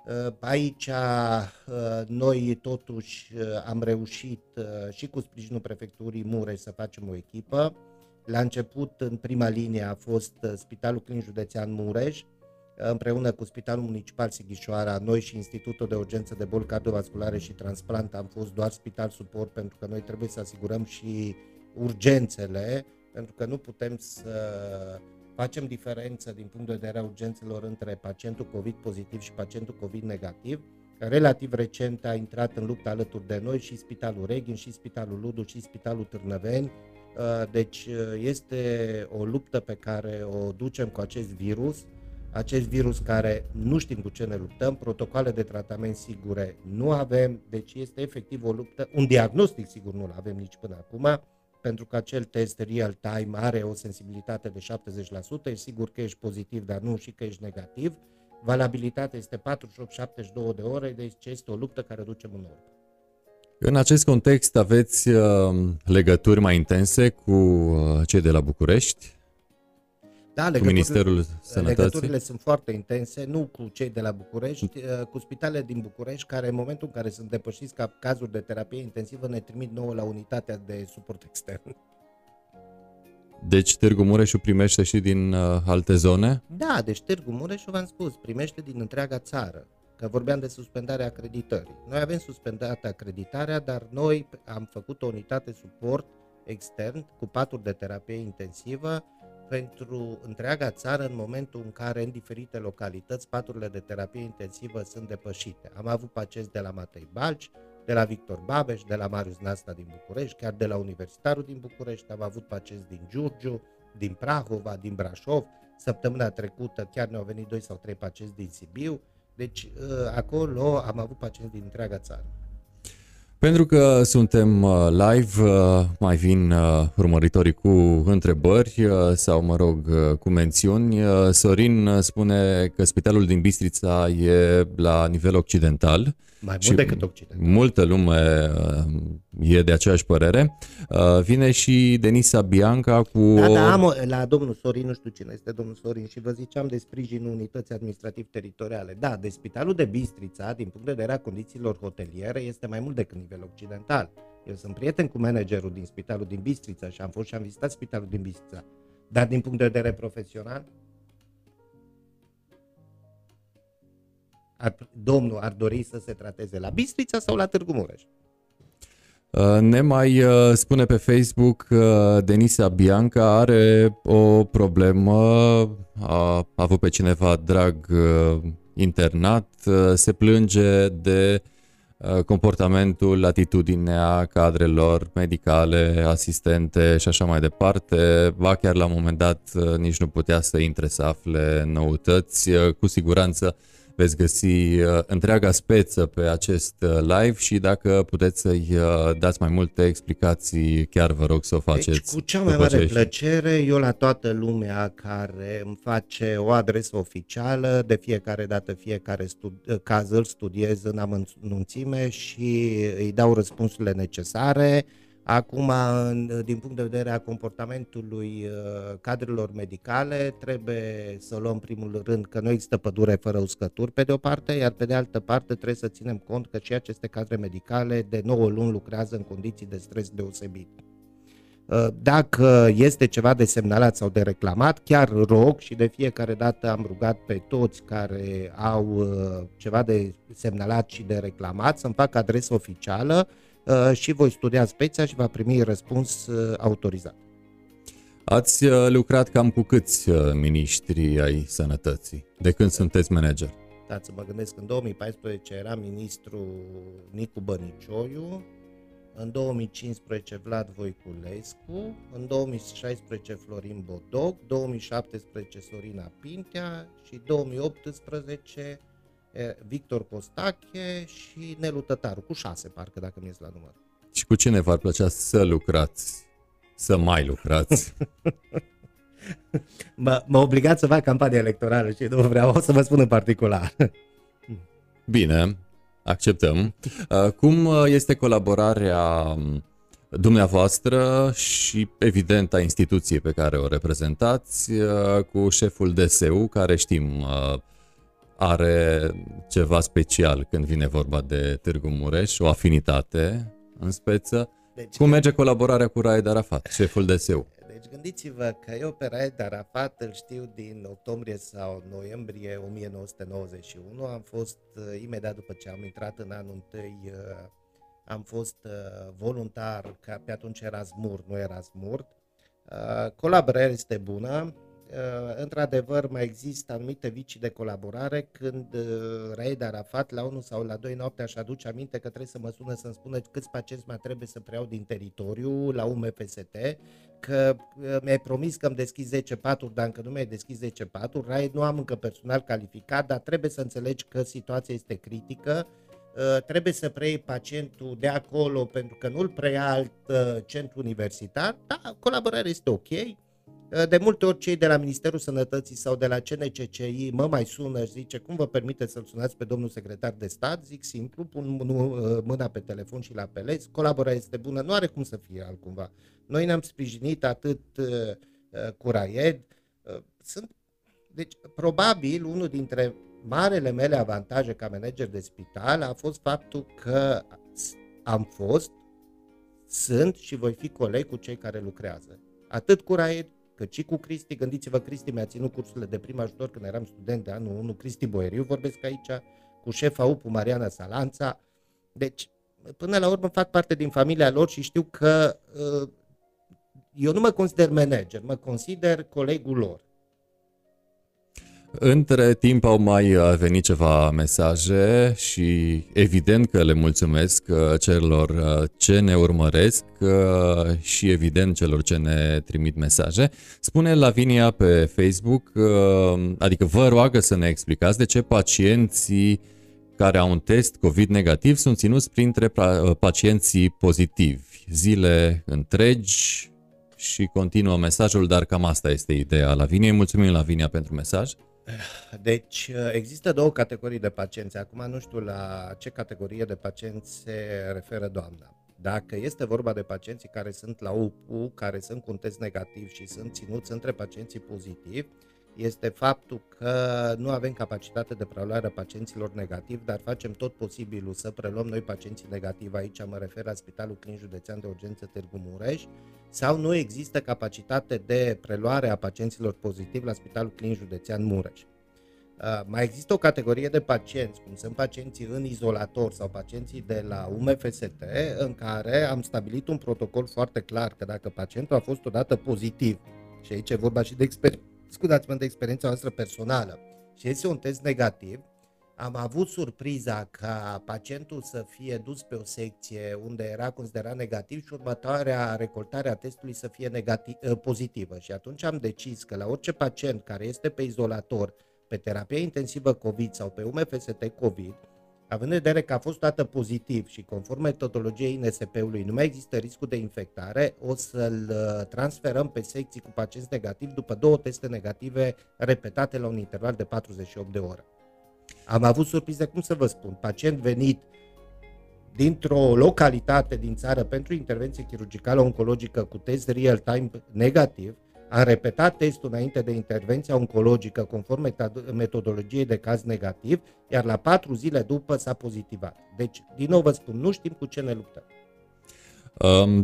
Uh, aici uh, noi totuși uh, am reușit și cu sprijinul prefecturii Mureș să facem o echipă. La început, în prima linie, a fost Spitalul Clinic Județean Mureș, împreună cu Spitalul Municipal Sighișoara, noi și Institutul de Urgență de Boli Cardiovasculare și Transplant am fost doar spital suport pentru că noi trebuie să asigurăm și urgențele, pentru că nu putem să facem diferență din punct de vedere a urgențelor între pacientul COVID pozitiv și pacientul COVID negativ. Relativ recent a intrat în luptă alături de noi și Spitalul Reghin, și Spitalul Ludu, și Spitalul Târnăveni. Deci este o luptă pe care o ducem cu acest virus acest virus care nu știm cu ce ne luptăm, protocoale de tratament sigure nu avem, deci este efectiv o luptă, un diagnostic sigur nu-l avem nici până acum, pentru că acel test real-time are o sensibilitate de 70%, e sigur că ești pozitiv, dar nu și că ești negativ, valabilitatea este 48-72 de ore, deci este o luptă care ducem în urmă. În acest context aveți uh, legături mai intense cu uh, cei de la București? Da, cu Ministerul Sănătății? Legăturile sunt foarte intense, nu cu cei de la București, uh, cu spitalele din București, care în momentul în care sunt depășiți ca cazuri de terapie intensivă, ne trimit nouă la unitatea de suport extern. Deci Târgu Mureșu primește și din uh, alte zone? Da, deci Târgu Mureșu, v-am spus, primește din întreaga țară, că vorbeam de suspendarea acreditării. Noi avem suspendată acreditarea, dar noi am făcut o unitate suport extern cu paturi de terapie intensivă, pentru întreaga țară în momentul în care în diferite localități paturile de terapie intensivă sunt depășite. Am avut pacienți de la Matei Balci, de la Victor Babeș, de la Marius Nasta din București, chiar de la Universitarul din București, am avut pacienți din Giurgiu, din Prahova, din Brașov, săptămâna trecută chiar ne-au venit doi sau trei pacienți din Sibiu, deci ă, acolo am avut pacienți din întreaga țară. Pentru că suntem uh, live, uh, mai vin uh, urmăritorii cu întrebări sau, mă rog, cu mențiuni. Sorin spune că spitalul din Bistrița e la nivel occidental mai mult decât Occident. Multă lume uh, e de aceeași părere. Uh, vine și Denisa Bianca cu... Da, da, am, la domnul Sorin, nu știu cine este domnul Sorin și vă ziceam de sprijinul unității administrativ-teritoriale. Da, de spitalul de Bistrița, din punct de vedere a condițiilor hoteliere, este mai mult decât nivel occidental. Eu sunt prieten cu managerul din spitalul din Bistrița și am fost și am vizitat spitalul din Bistrița. Dar din punct de vedere profesional, ar, domnul ar dori să se trateze la Bistrița sau la Târgu Mureș? Uh, ne mai uh, spune pe Facebook că Denisa Bianca are o problemă, a avut pe cineva drag uh, internat, se plânge de uh, comportamentul, atitudinea cadrelor medicale, asistente și așa mai departe. Ba chiar la un moment dat uh, nici nu putea să intre să afle noutăți. Uh, cu siguranță veți găsi uh, întreaga speță pe acest uh, live și dacă puteți să-i uh, dați mai multe explicații, chiar vă rog să o faceți. Deci, cu cea mai mare plăcere, eu la toată lumea care îmi face o adresă oficială, de fiecare dată fiecare studi- caz îl studiez în amănunțime și îi dau răspunsurile necesare Acum, din punct de vedere a comportamentului uh, cadrelor medicale, trebuie să luăm primul rând că nu există pădure fără uscături pe de o parte, iar pe de altă parte trebuie să ținem cont că și aceste cadre medicale de 9 luni lucrează în condiții de stres deosebit. Uh, dacă este ceva de semnalat sau de reclamat, chiar rog și de fiecare dată am rugat pe toți care au uh, ceva de semnalat și de reclamat să-mi facă adresă oficială Uh, și voi studia speția și va primi răspuns uh, autorizat. Ați uh, lucrat cam cu câți miniștri ai sănătății? De când sunteți manager? Da, să mă gândesc, în 2014 era ministru Nicu Bănicioiu, în 2015 Vlad Voiculescu, în 2016 Florin Bodoc, 2017 Sorina Pintea și 2018 Victor Costache și Nelu Tătaru, cu șase parcă dacă mi la număr. Și cu cine v-ar plăcea să lucrați? Să mai lucrați? mă, mă obligați să fac campanie electorală și nu vreau o să vă spun în particular. Bine, acceptăm. Uh, cum uh, este colaborarea um, dumneavoastră și evident a instituției pe care o reprezentați uh, cu șeful DSU, care știm are ceva special când vine vorba de Târgu Mureș, o afinitate în speță. Deci, Cum merge colaborarea cu Raed Arafat, șeful DSU? Deci gândiți-vă că eu pe Raed Arafat îl știu din octombrie sau noiembrie 1991. Am fost, uh, imediat după ce am intrat în anul întâi, uh, am fost uh, voluntar, că pe atunci era SMUR, nu era SMURT. Colaborarea este bună, Uh, într-adevăr mai există anumite vicii de colaborare când uh, Raed Arafat la 1 sau la 2 noapte aș aduce aminte că trebuie să mă sună să-mi spună câți pacienți mai trebuie să preiau din teritoriu la UMPST, că uh, mi-ai promis că îmi deschizi 10 paturi, dar încă nu mi-ai deschis 10 paturi, Raed nu am încă personal calificat, dar trebuie să înțelegi că situația este critică, trebuie să preiei pacientul de acolo pentru că nu-l preia alt centru universitar, da, colaborarea este ok, Eh, de multe ori cei de la Ministerul Sănătății sau de la CNCCI mă mai sună și zice cum vă permite să-l sunați pe domnul secretar de stat? Zic simplu, pun eh, mâna pe telefon și la apelez, colaborarea este bună, nu are cum să fie altcumva. Noi ne-am sprijinit atât eh, cu Raied, sunt, deci probabil unul dintre marele mele avantaje ca manager de spital a fost faptul că am fost, sunt și voi fi coleg cu cei care lucrează. Atât cu Raed, cât și cu Cristi. Gândiți-vă, Cristi mi-a ținut cursurile de prim ajutor când eram student de anul 1, Cristi Boeriu vorbesc aici, cu șefa UPU Mariana Salanța. Deci, până la urmă fac parte din familia lor și știu că uh, eu nu mă consider manager, mă consider colegul lor. Între timp au mai uh, venit ceva mesaje și evident că le mulțumesc uh, celor uh, ce ne urmăresc și evident celor ce ne trimit mesaje. Spune Lavinia pe Facebook, adică vă roagă să ne explicați de ce pacienții care au un test COVID negativ sunt ținuți printre pacienții pozitivi zile întregi și continuă mesajul, dar cam asta este ideea Laviniei. Mulțumim Lavinia pentru mesaj. Deci există două categorii de pacienți. Acum nu știu la ce categorie de pacienți se referă doamna. Dacă este vorba de pacienții care sunt la UPU, care sunt cu un test negativ și sunt ținuți între pacienții pozitivi, este faptul că nu avem capacitate de preluare a pacienților negativi, dar facem tot posibilul să preluăm noi pacienții negativi. Aici mă refer la Spitalul Clinic Județean de Urgență Târgu Mureș sau nu există capacitate de preluare a pacienților pozitivi la Spitalul Clinic Județean Mureș. Uh, mai există o categorie de pacienți, cum sunt pacienții în izolator sau pacienții de la UMFST, în care am stabilit un protocol foarte clar că dacă pacientul a fost odată pozitiv, și aici e vorba și de experiență, scuzați-mă de experiența noastră personală, și este un test negativ, am avut surpriza ca pacientul să fie dus pe o secție unde era considerat negativ și următoarea recoltare a testului să fie negativ, ă, pozitivă. Și atunci am decis că la orice pacient care este pe izolator, pe terapie intensivă COVID sau pe UMFST COVID, având în vedere că a fost dată pozitiv și conform metodologiei NSP-ului nu mai există riscul de infectare, o să-l ă, transferăm pe secții cu pacienți negativi după două teste negative repetate la un interval de 48 de ore. Am avut surprize, cum să vă spun, pacient venit dintr-o localitate din țară pentru intervenție chirurgicală oncologică cu test real-time negativ, am repetat testul înainte de intervenția oncologică conform metodologiei de caz negativ, iar la patru zile după s-a pozitivat. Deci, din nou vă spun, nu știm cu ce ne luptăm.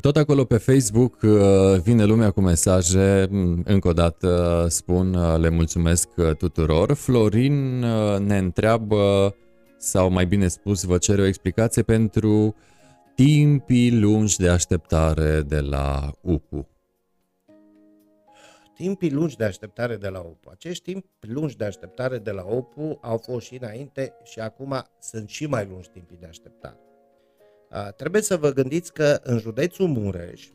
Tot acolo pe Facebook uh, vine lumea cu mesaje, mm, încă o dată spun, uh, le mulțumesc uh, tuturor. Florin ne întreabă, sau mai bine spus, vă cere o explicație pentru timpii lungi de așteptare de la UPU. Timpii lungi de așteptare de la OPU. Acești timpi lungi de așteptare de la OPU au fost și înainte și acum sunt și mai lungi timpii de așteptare. Trebuie să vă gândiți că în județul Mureș,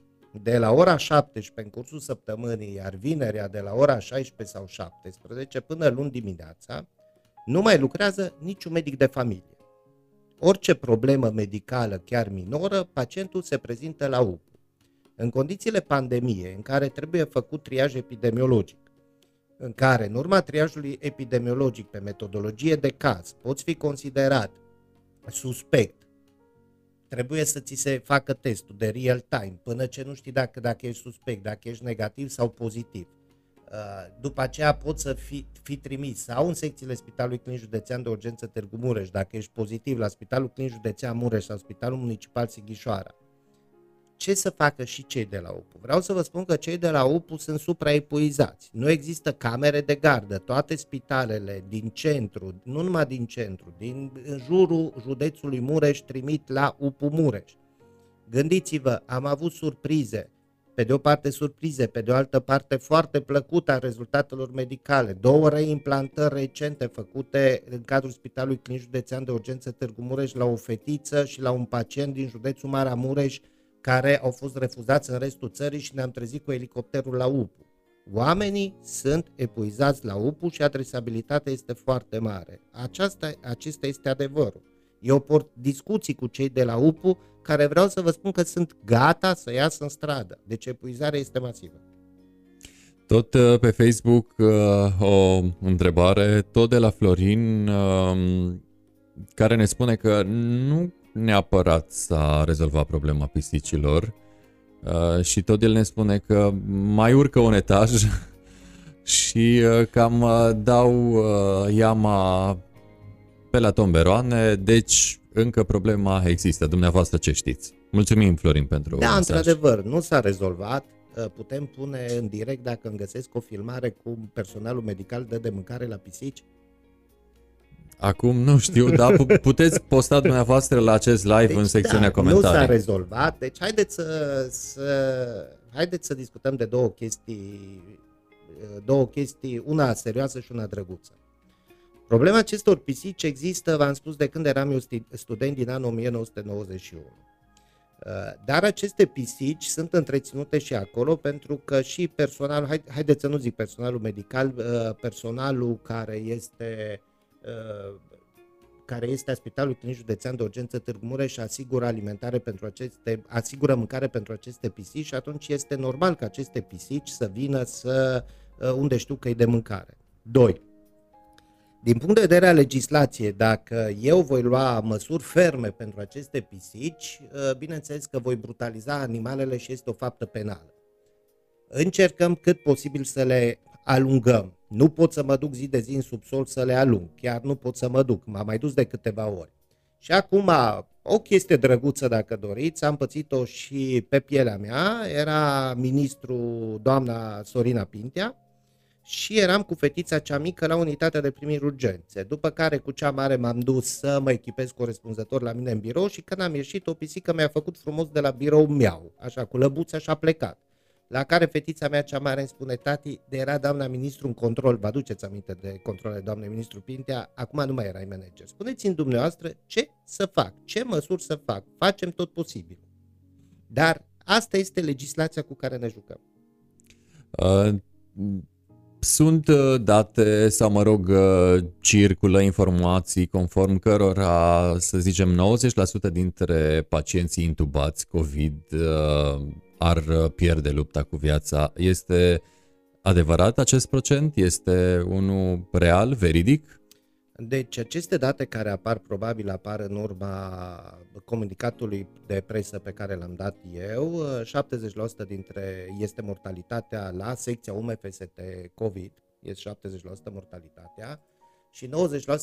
de la ora 17 în cursul săptămânii, iar vinerea de la ora 16 sau 17 până luni dimineața, nu mai lucrează niciun medic de familie. Orice problemă medicală, chiar minoră, pacientul se prezintă la UPU. În condițiile pandemiei, în care trebuie făcut triaj epidemiologic, în care, în urma triajului epidemiologic pe metodologie de caz, poți fi considerat suspect trebuie să ți se facă testul de real time până ce nu știi dacă, dacă ești suspect, dacă ești negativ sau pozitiv. Uh, după aceea poți să fi, fi trimis sau în secțiile Spitalului Clinic Județean de Urgență Târgu Mureș, dacă ești pozitiv la Spitalul Clinic Județean Mureș sau Spitalul Municipal Sighișoara ce să facă și cei de la UPU? Vreau să vă spun că cei de la UPU sunt supraepuizați. Nu există camere de gardă. Toate spitalele din centru, nu numai din centru, din în jurul județului Mureș trimit la UPU Mureș. Gândiți-vă, am avut surprize. Pe de o parte surprize, pe de o altă parte foarte plăcută a rezultatelor medicale. Două reimplantări recente făcute în cadrul Spitalului Clinic Județean de Urgență Târgu Mureș la o fetiță și la un pacient din județul Maramureș care au fost refuzați în restul țării și ne-am trezit cu elicopterul la UPU. Oamenii sunt epuizați la UPU și adresabilitatea este foarte mare. Aceasta, acesta este adevărul. Eu port discuții cu cei de la UPU care vreau să vă spun că sunt gata să iasă în stradă. Deci epuizarea este masivă. Tot uh, pe Facebook uh, o întrebare, tot de la Florin, um, care ne spune că nu neapărat s-a rezolvat problema pisicilor uh, și tot el ne spune că mai urcă un etaj și uh, cam uh, dau uh, iama pe la tomberoane, deci încă problema există. Dumneavoastră ce știți? Mulțumim, Florin, pentru Da, mesaj. într-adevăr, nu s-a rezolvat. Uh, putem pune în direct dacă îmi găsesc o filmare cu personalul medical dă de mâncare la pisici? Acum nu știu, dar puteți posta dumneavoastră la acest live deci, în secțiunea da, comentarii. Nu s-a rezolvat, deci haideți să, să, haideți să discutăm de două chestii, două chestii, una serioasă și una drăguță. Problema acestor pisici există, v-am spus, de când eram eu student din anul 1991. Dar aceste pisici sunt întreținute și acolo pentru că și personal, haideți să nu zic personalul medical, personalul care este Uh, care este a Spitalului Clinic Județean de Urgență Târgu Mureș și asigură alimentare pentru aceste, asigură mâncare pentru aceste pisici și atunci este normal ca aceste pisici să vină să, uh, unde știu că e de mâncare. 2. Din punct de vedere a legislației, dacă eu voi lua măsuri ferme pentru aceste pisici, uh, bineînțeles că voi brutaliza animalele și este o faptă penală. Încercăm cât posibil să le alungăm. Nu pot să mă duc zi de zi în subsol să le alung, chiar nu pot să mă duc, m-am mai dus de câteva ori. Și acum, o chestie drăguță dacă doriți, am pățit-o și pe pielea mea, era ministru doamna Sorina Pintea și eram cu fetița cea mică la unitatea de primiri urgențe, după care cu cea mare m-am dus să mă echipez corespunzător la mine în birou și când am ieșit o pisică mi-a făcut frumos de la birou miau, așa cu lăbuța și a plecat. La care fetița mea cea mare îmi spune, tati, de era doamna ministru în control, vă aduceți aminte de controle doamnei ministru Pintea, acum nu mai erai manager. Spuneți-mi dumneavoastră ce să fac, ce măsuri să fac, facem tot posibil. Dar asta este legislația cu care ne jucăm. Uh, sunt uh, date sau, mă rog, uh, circulă informații conform cărora, să zicem, 90% dintre pacienții intubați COVID uh, ar pierde lupta cu viața. Este adevărat acest procent? Este unul real, veridic? Deci aceste date care apar probabil apar în urma comunicatului de presă pe care l-am dat eu. 70% dintre este mortalitatea la secția UMFST COVID, este 70% mortalitatea și 90%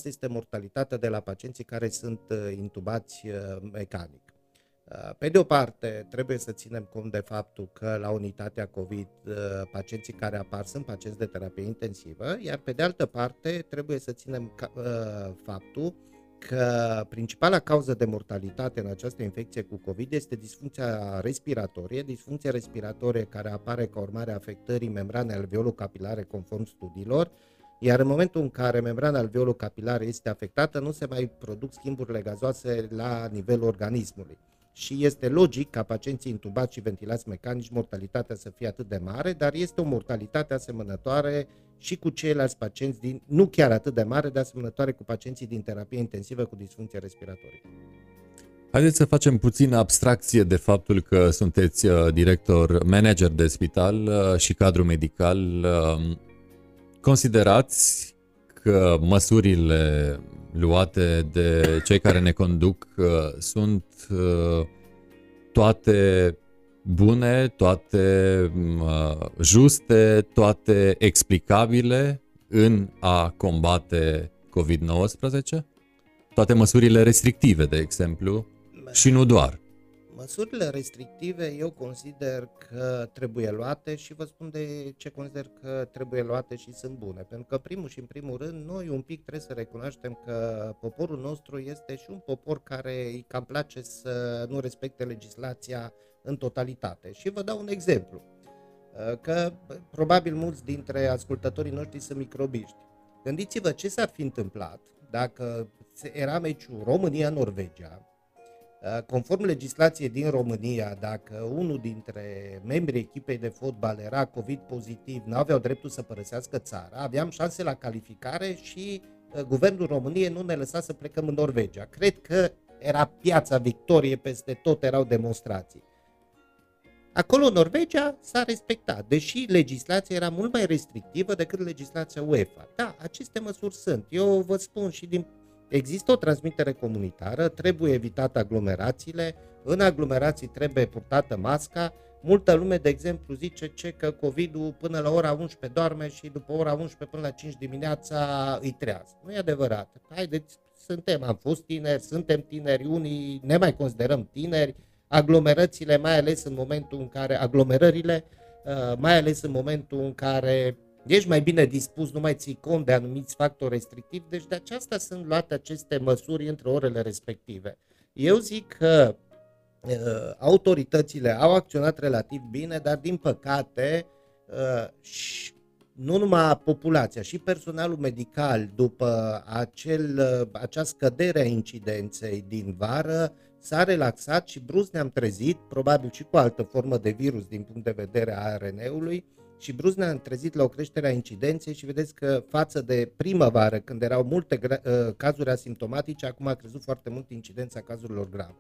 este mortalitatea de la pacienții care sunt uh, intubați uh, mecanic. Uh, pe de o parte, trebuie să ținem cont de faptul că la unitatea COVID pacienții care apar sunt pacienți de terapie intensivă, iar pe de altă parte trebuie să ținem faptul că principala cauză de mortalitate în această infecție cu COVID este disfuncția respiratorie, disfuncția respiratorie care apare ca urmare a afectării membranei alveolocapilare conform studiilor, iar în momentul în care membrana alveolocapilare este afectată, nu se mai produc schimburile gazoase la nivelul organismului și este logic ca pacienții intubați și ventilați mecanici mortalitatea să fie atât de mare, dar este o mortalitate asemănătoare și cu ceilalți pacienți din, nu chiar atât de mare, dar asemănătoare cu pacienții din terapie intensivă cu disfuncție respiratorie. Haideți să facem puțin abstracție de faptul că sunteți uh, director, manager de spital uh, și cadru medical. Uh, considerați că măsurile luate de cei care ne conduc sunt toate bune, toate juste, toate explicabile în a combate COVID-19? Toate măsurile restrictive, de exemplu, și nu doar. Măsurile restrictive eu consider că trebuie luate și vă spun de ce consider că trebuie luate și sunt bune. Pentru că primul și în primul rând noi un pic trebuie să recunoaștem că poporul nostru este și un popor care îi cam place să nu respecte legislația în totalitate. Și vă dau un exemplu. Că probabil mulți dintre ascultătorii noștri sunt microbiști. Gândiți-vă ce s-ar fi întâmplat dacă era meciul România-Norvegia, Uh, conform legislației din România, dacă unul dintre membrii echipei de fotbal era COVID pozitiv, nu aveau dreptul să părăsească țara, aveam șanse la calificare și uh, guvernul României nu ne lăsa să plecăm în Norvegia. Cred că era piața victorie, peste tot erau demonstrații. Acolo, în Norvegia, s-a respectat, deși legislația era mult mai restrictivă decât legislația UEFA. Da, aceste măsuri sunt. Eu vă spun și din Există o transmitere comunitară, trebuie evitate aglomerațiile, în aglomerații trebuie purtată masca. Multă lume, de exemplu, zice ce că COVID-ul până la ora 11 doarme și după ora 11 până la 5 dimineața îi trează. Nu e adevărat. Haideți, suntem, am fost tineri, suntem tineri, unii ne mai considerăm tineri, aglomerățile, mai ales în momentul în care, aglomerările, uh, mai ales în momentul în care ești mai bine dispus, nu mai ții cont de anumiți factori restrictivi, deci de aceasta sunt luate aceste măsuri între orele respective. Eu zic că uh, autoritățile au acționat relativ bine, dar din păcate uh, și nu numai populația, și personalul medical, după acel, uh, acea scădere a incidenței din vară, s-a relaxat și brusc ne-am trezit, probabil și cu altă formă de virus din punct de vedere a ARN-ului, și brusc ne-am trezit la o creștere a incidenței și vedeți că față de primăvară, când erau multe ă, cazuri asimptomatice, acum a crezut foarte mult incidența cazurilor grave.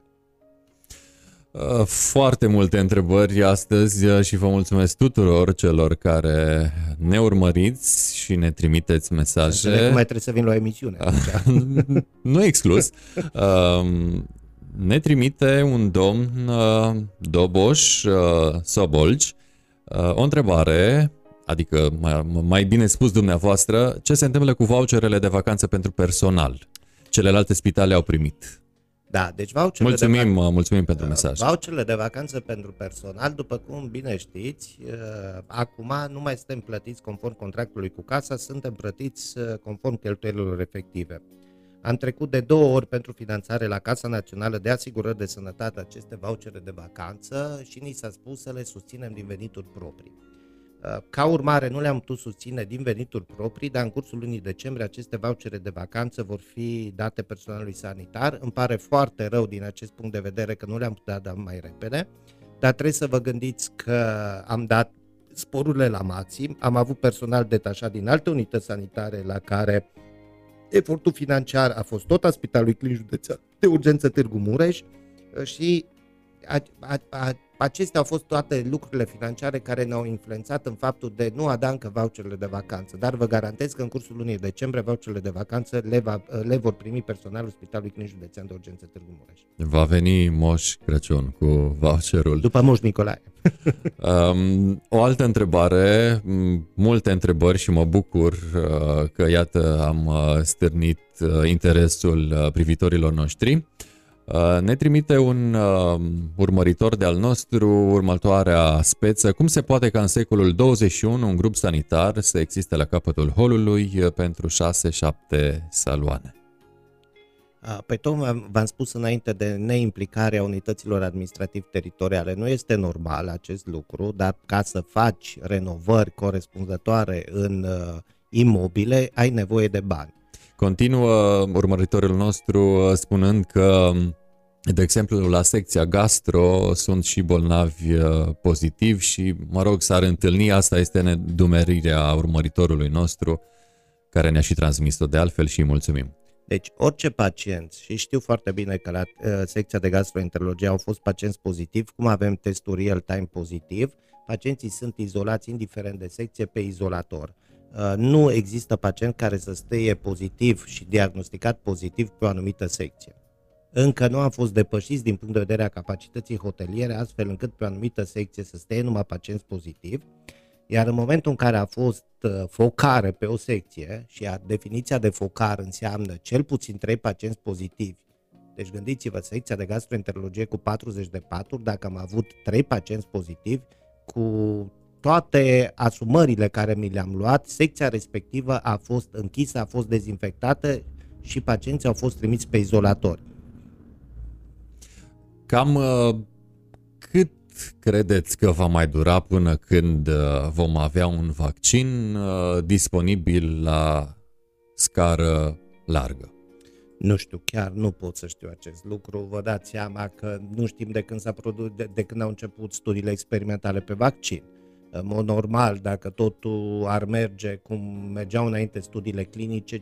Ă, foarte multe întrebări astăzi ă, și vă mulțumesc tuturor celor care ne urmăriți și ne trimiteți mesaje. Nu mai trebuie să vin la o emisiune. nu exclus. ne trimite un domn Doboș Sobolci Uh, o întrebare, adică mai, mai bine spus dumneavoastră, ce se întâmplă cu voucherele de vacanță pentru personal? Celelalte spitale au primit. Da, deci voucherele mulțumim, de vac- mulțumim pentru mesaj. Voucherele de vacanță pentru personal, după cum bine știți, uh, acum nu mai suntem plătiți conform contractului cu casa, suntem plătiți uh, conform cheltuielilor efective. Am trecut de două ori pentru finanțare la Casa Națională de Asigurări de Sănătate aceste vouchere de vacanță și ni s-a spus să le susținem din venituri proprii. Uh, ca urmare, nu le-am putut susține din venituri proprii, dar în cursul lunii decembrie aceste vouchere de vacanță vor fi date personalului sanitar. Îmi pare foarte rău din acest punct de vedere că nu le-am putut da mai repede, dar trebuie să vă gândiți că am dat sporurile la maxim, am avut personal detașat din alte unități sanitare la care efortul financiar a fost tot a Spitalului Clinic Județean de Urgență Târgu Mureș uh, și a, a, a, acestea au fost toate lucrurile financiare care ne-au influențat în faptul de nu a da încă voucherele de vacanță, dar vă garantez că în cursul lunii decembrie voucherele de vacanță le, va, le vor primi personalul Spitalului Clinic Județean de Urgență Târgu Mureș. Va veni Moș Crăciun cu voucherul. După Moș Nicolae. um, o altă întrebare, multe întrebări și mă bucur uh, că iată am uh, stârnit uh, interesul uh, privitorilor noștri. Uh, Uh, ne trimite un uh, urmăritor de al nostru următoarea speță. Cum se poate ca în secolul 21 un grup sanitar să existe la capătul holului uh, pentru 6-7 saloane? Pe păi tot v-am spus înainte de neimplicarea unităților administrativ-teritoriale. Nu este normal acest lucru, dar ca să faci renovări corespunzătoare în uh, imobile, ai nevoie de bani. Continuă urmăritorul nostru uh, spunând că, de exemplu, la secția gastro sunt și bolnavi uh, pozitivi și, mă rog, s-ar întâlni, asta este nedumerirea urmăritorului nostru, care ne-a și transmis-o de altfel și îi mulțumim. Deci orice pacient, și știu foarte bine că la uh, secția de gastroenterologie au fost pacienți pozitivi, cum avem testul real-time pozitiv, pacienții sunt izolați indiferent de secție pe izolator. Uh, nu există pacient care să stea pozitiv și diagnosticat pozitiv pe o anumită secție. Încă nu am fost depășiți din punct de vedere a capacității hoteliere, astfel încât pe o anumită secție să stea numai pacienți pozitivi, iar în momentul în care a fost uh, focare pe o secție și a, definiția de focar înseamnă cel puțin 3 pacienți pozitivi, deci gândiți-vă, secția de gastroenterologie cu 40 de paturi, dacă am avut 3 pacienți pozitivi, cu toate asumările care mi le-am luat, secția respectivă a fost închisă, a fost dezinfectată și pacienții au fost trimiți pe izolatori. Cam uh, cât credeți că va mai dura până când uh, vom avea un vaccin uh, disponibil la scară largă? Nu știu, chiar nu pot să știu acest lucru. Vă dați seama că nu știm de când s-a produs, de, de când au început studiile experimentale pe vaccin în mod normal, dacă totul ar merge cum mergeau înainte studiile clinice, 5-6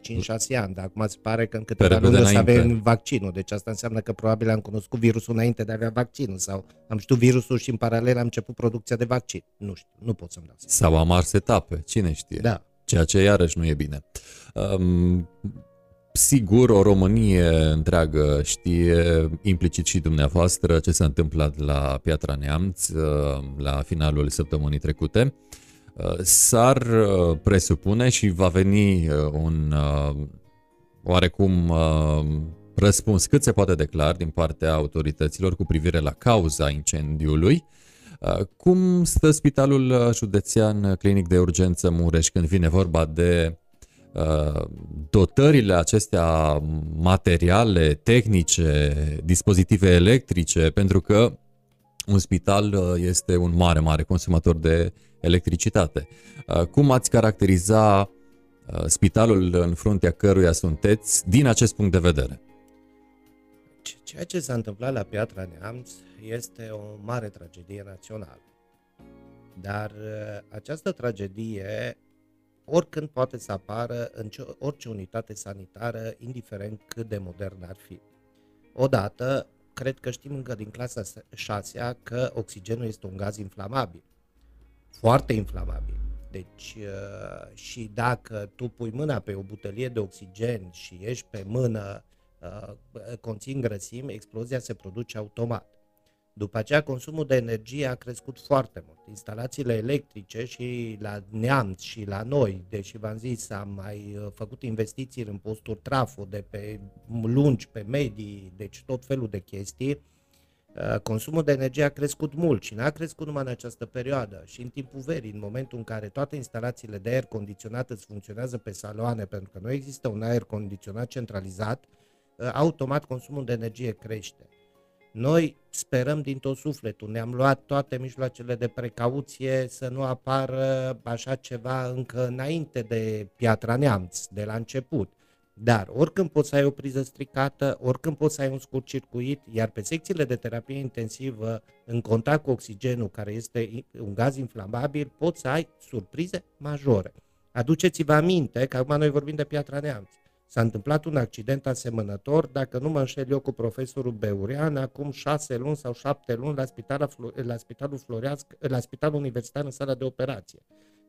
ani, dar acum se pare că în câteva luni să avem vaccinul, deci asta înseamnă că probabil am cunoscut virusul înainte de a avea vaccinul sau am știut virusul și în paralel am început producția de vaccin. Nu știu, nu pot să-mi dau Sau am ars etape, cine știe. Da. Ceea ce iarăși nu e bine. Um, Sigur, o Românie întreagă știe, implicit și dumneavoastră, ce s-a întâmplat la Piatra Neamț uh, la finalul săptămânii trecute. Uh, s-ar uh, presupune și va veni un oarecum răspuns cât se poate declar din partea autorităților cu privire la cauza incendiului. Cum stă Spitalul Județean Clinic de Urgență Mureș când vine vorba de Uh, dotările acestea materiale, tehnice, dispozitive electrice, pentru că un spital uh, este un mare, mare consumator de electricitate. Uh, cum ați caracteriza spitalul în fruntea căruia sunteți din acest punct de vedere? Ceea ce s-a întâmplat la Piatra Neamț este o mare tragedie națională. Dar această tragedie oricând poate să apară în orice unitate sanitară, indiferent cât de modern ar fi. Odată, cred că știm încă din clasa 6 că oxigenul este un gaz inflamabil, foarte inflamabil. Deci, uh, și dacă tu pui mâna pe o butelie de oxigen și ești pe mână, uh, conțin grăsimi, explozia se produce automat. După aceea, consumul de energie a crescut foarte mult. Instalațiile electrice și la Neamț și la noi, deși v-am zis, am mai uh, făcut investiții în posturi trafo de pe lungi, pe medii, deci tot felul de chestii, Uh, consumul de energie a crescut mult și n-a crescut numai în această perioadă și în timpul verii, în momentul în care toate instalațiile de aer condiționat îți funcționează pe saloane, pentru că nu există un aer condiționat centralizat, uh, automat consumul de energie crește. Noi sperăm din tot sufletul, ne-am luat toate mijloacele de precauție să nu apară așa ceva încă înainte de Piatra Neamț, de la început. Dar oricând poți să ai o priză stricată, oricând poți să ai un scurt circuit, iar pe secțiile de terapie intensivă, în contact cu oxigenul, care este un gaz inflamabil, poți să ai surprize majore. Aduceți-vă aminte că acum noi vorbim de Piatra Neamț. S-a întâmplat un accident asemănător, dacă nu mă înșel eu cu profesorul Beurean, acum șase luni sau șapte luni la, spitalul, la Spitalul Floreasc, la Spitalul Universitar în sala de operație.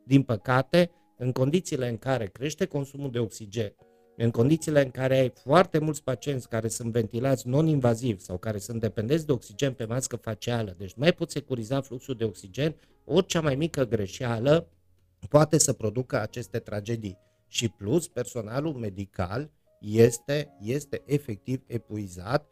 Din păcate, în condițiile în care crește consumul de oxigen, în condițiile în care ai foarte mulți pacienți care sunt ventilați non-invaziv sau care sunt dependenți de oxigen pe mască facială, deci mai poți securiza fluxul de oxigen, orice mai mică greșeală poate să producă aceste tragedii. Și plus, personalul medical este, este efectiv epuizat.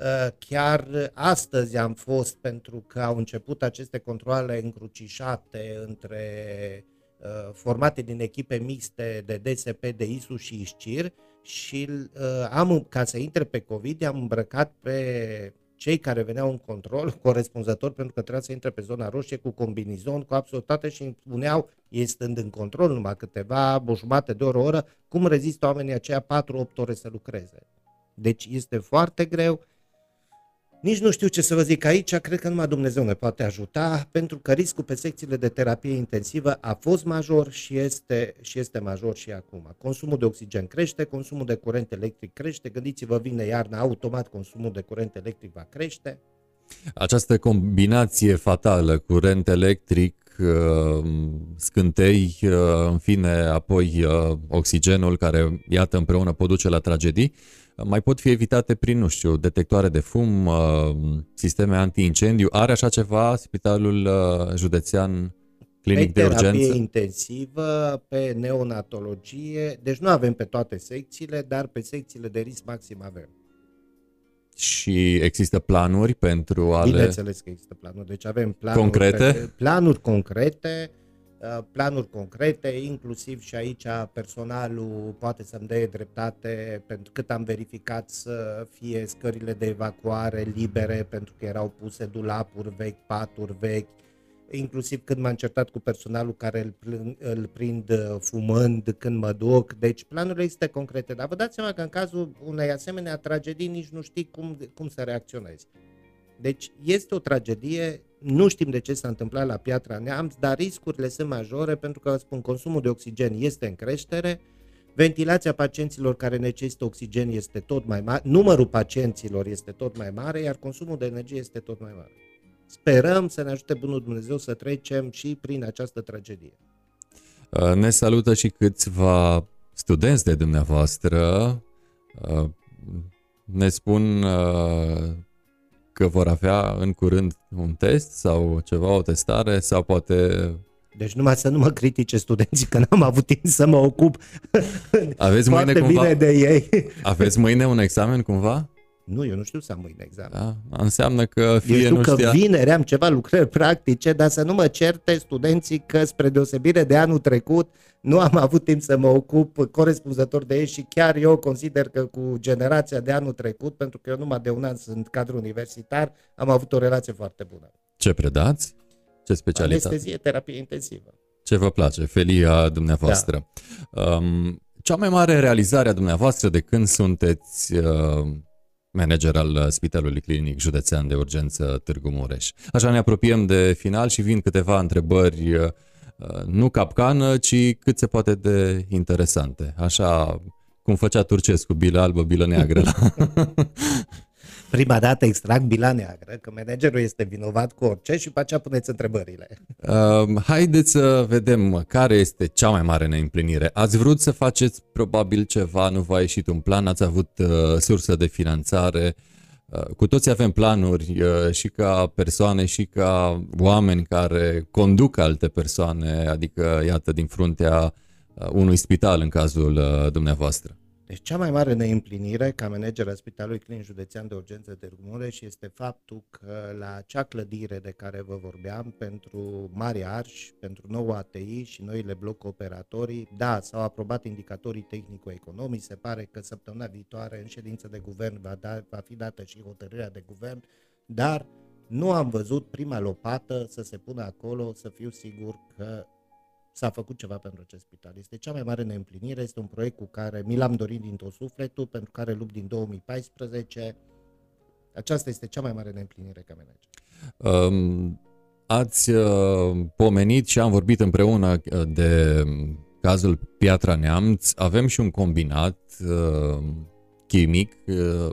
Uh, chiar astăzi am fost pentru că au început aceste controle încrucișate între Uh, formate din echipe mixte de DSP, de ISU și ISCIR și uh, am, ca să intre pe COVID, am îmbrăcat pe cei care veneau în control corespunzător pentru că trebuia să intre pe zona roșie cu combinizon, cu absolut toate și îmi spuneau, ei stând în control numai câteva, o jumate de oră, o oră, cum rezistă oamenii aceia 4-8 ore să lucreze. Deci este foarte greu, nici nu știu ce să vă zic aici, cred că numai Dumnezeu ne poate ajuta, pentru că riscul pe secțiile de terapie intensivă a fost major și este, și este major și acum. Consumul de oxigen crește, consumul de curent electric crește, gândiți-vă, vine iarna, automat consumul de curent electric va crește. Această combinație fatală, curent electric, uh, scântei, uh, în fine, apoi uh, oxigenul care, iată, împreună pot duce la tragedii, mai pot fi evitate prin, nu știu, detectoare de fum, uh, sisteme anti-incendiu. Are așa ceva Spitalul uh, Județean Clinic pe de Urgență? Pe intensivă, pe neonatologie, deci nu avem pe toate secțiile, dar pe secțiile de risc maxim avem. Și există planuri pentru a Bineînțeles că există planuri, deci avem planuri concrete, pe, planuri concrete Uh, planuri concrete, inclusiv și aici personalul poate să-mi dea dreptate pentru cât am verificat să fie scările de evacuare libere pentru că erau puse dulapuri vechi, paturi vechi, inclusiv când m-am certat cu personalul care îl, plâng, îl prind uh, fumând când mă duc, deci planurile este concrete, dar vă dați seama că în cazul unei asemenea tragedii nici nu știi cum, cum să reacționezi. Deci este o tragedie, nu știm de ce s-a întâmplat la Piatra Neamț, dar riscurile sunt majore pentru că, spun, consumul de oxigen este în creștere, ventilația pacienților care necesită oxigen este tot mai mare, numărul pacienților este tot mai mare, iar consumul de energie este tot mai mare. Sperăm să ne ajute Bunul Dumnezeu să trecem și prin această tragedie. Uh, ne salută și câțiva studenți de dumneavoastră. Uh, ne spun uh, că vor avea în curând un test sau ceva, o testare sau poate... Deci numai să nu mă critique studenții că n-am avut timp să mă ocup Aveți mâine cumva... bine de ei. Aveți mâine un examen cumva? Nu, eu nu știu să am mâine examen. Da? Înseamnă că fie eu știu nu că știa... vineri am ceva lucrări practice, dar să nu mă certe studenții că spre deosebire de anul trecut nu am avut timp să mă ocup corespunzător de ei și chiar eu consider că cu generația de anul trecut, pentru că eu numai de un an sunt cadru universitar, am avut o relație foarte bună. Ce predați? Ce specialitate? Anestezie, terapie intensivă. Ce vă place? Felia dumneavoastră. Da. Um, cea mai mare realizare a dumneavoastră de când sunteți uh, manager al Spitalului Clinic Județean de Urgență Târgu Mureș. Așa ne apropiem de final și vin câteva întrebări uh, nu capcană, ci cât se poate de interesante. Așa cum făcea Turcescu, bilă albă, bilă neagră. Prima dată extrag bila neagră, că managerul este vinovat cu orice și după aceea puneți întrebările. Uh, haideți să vedem care este cea mai mare neîmplinire. Ați vrut să faceți probabil ceva, nu v-a ieșit un plan, ați avut uh, sursă de finanțare, uh, cu toții avem planuri uh, și ca persoane și ca oameni care conduc alte persoane, adică iată din fruntea uh, unui spital în cazul uh, dumneavoastră. Deci cea mai mare neîmplinire ca manager al Spitalului Clinic Județean de Urgență Târgu Mureș este faptul că la acea clădire de care vă vorbeam pentru Mari Arș, pentru noua ATI și noile bloc operatorii, da, s-au aprobat indicatorii tehnico-economici, se pare că săptămâna viitoare în ședință de guvern va, da, va fi dată și hotărârea de guvern, dar nu am văzut prima lopată să se pună acolo, să fiu sigur că s-a făcut ceva pentru acest spital. Este cea mai mare neîmplinire, este un proiect cu care mi l-am dorit din tot sufletul, pentru care lupt din 2014. Aceasta este cea mai mare neîmplinire ca manager. Um, ați uh, pomenit și am vorbit împreună uh, de cazul Piatra Neamț. Avem și un combinat uh, chimic. Uh,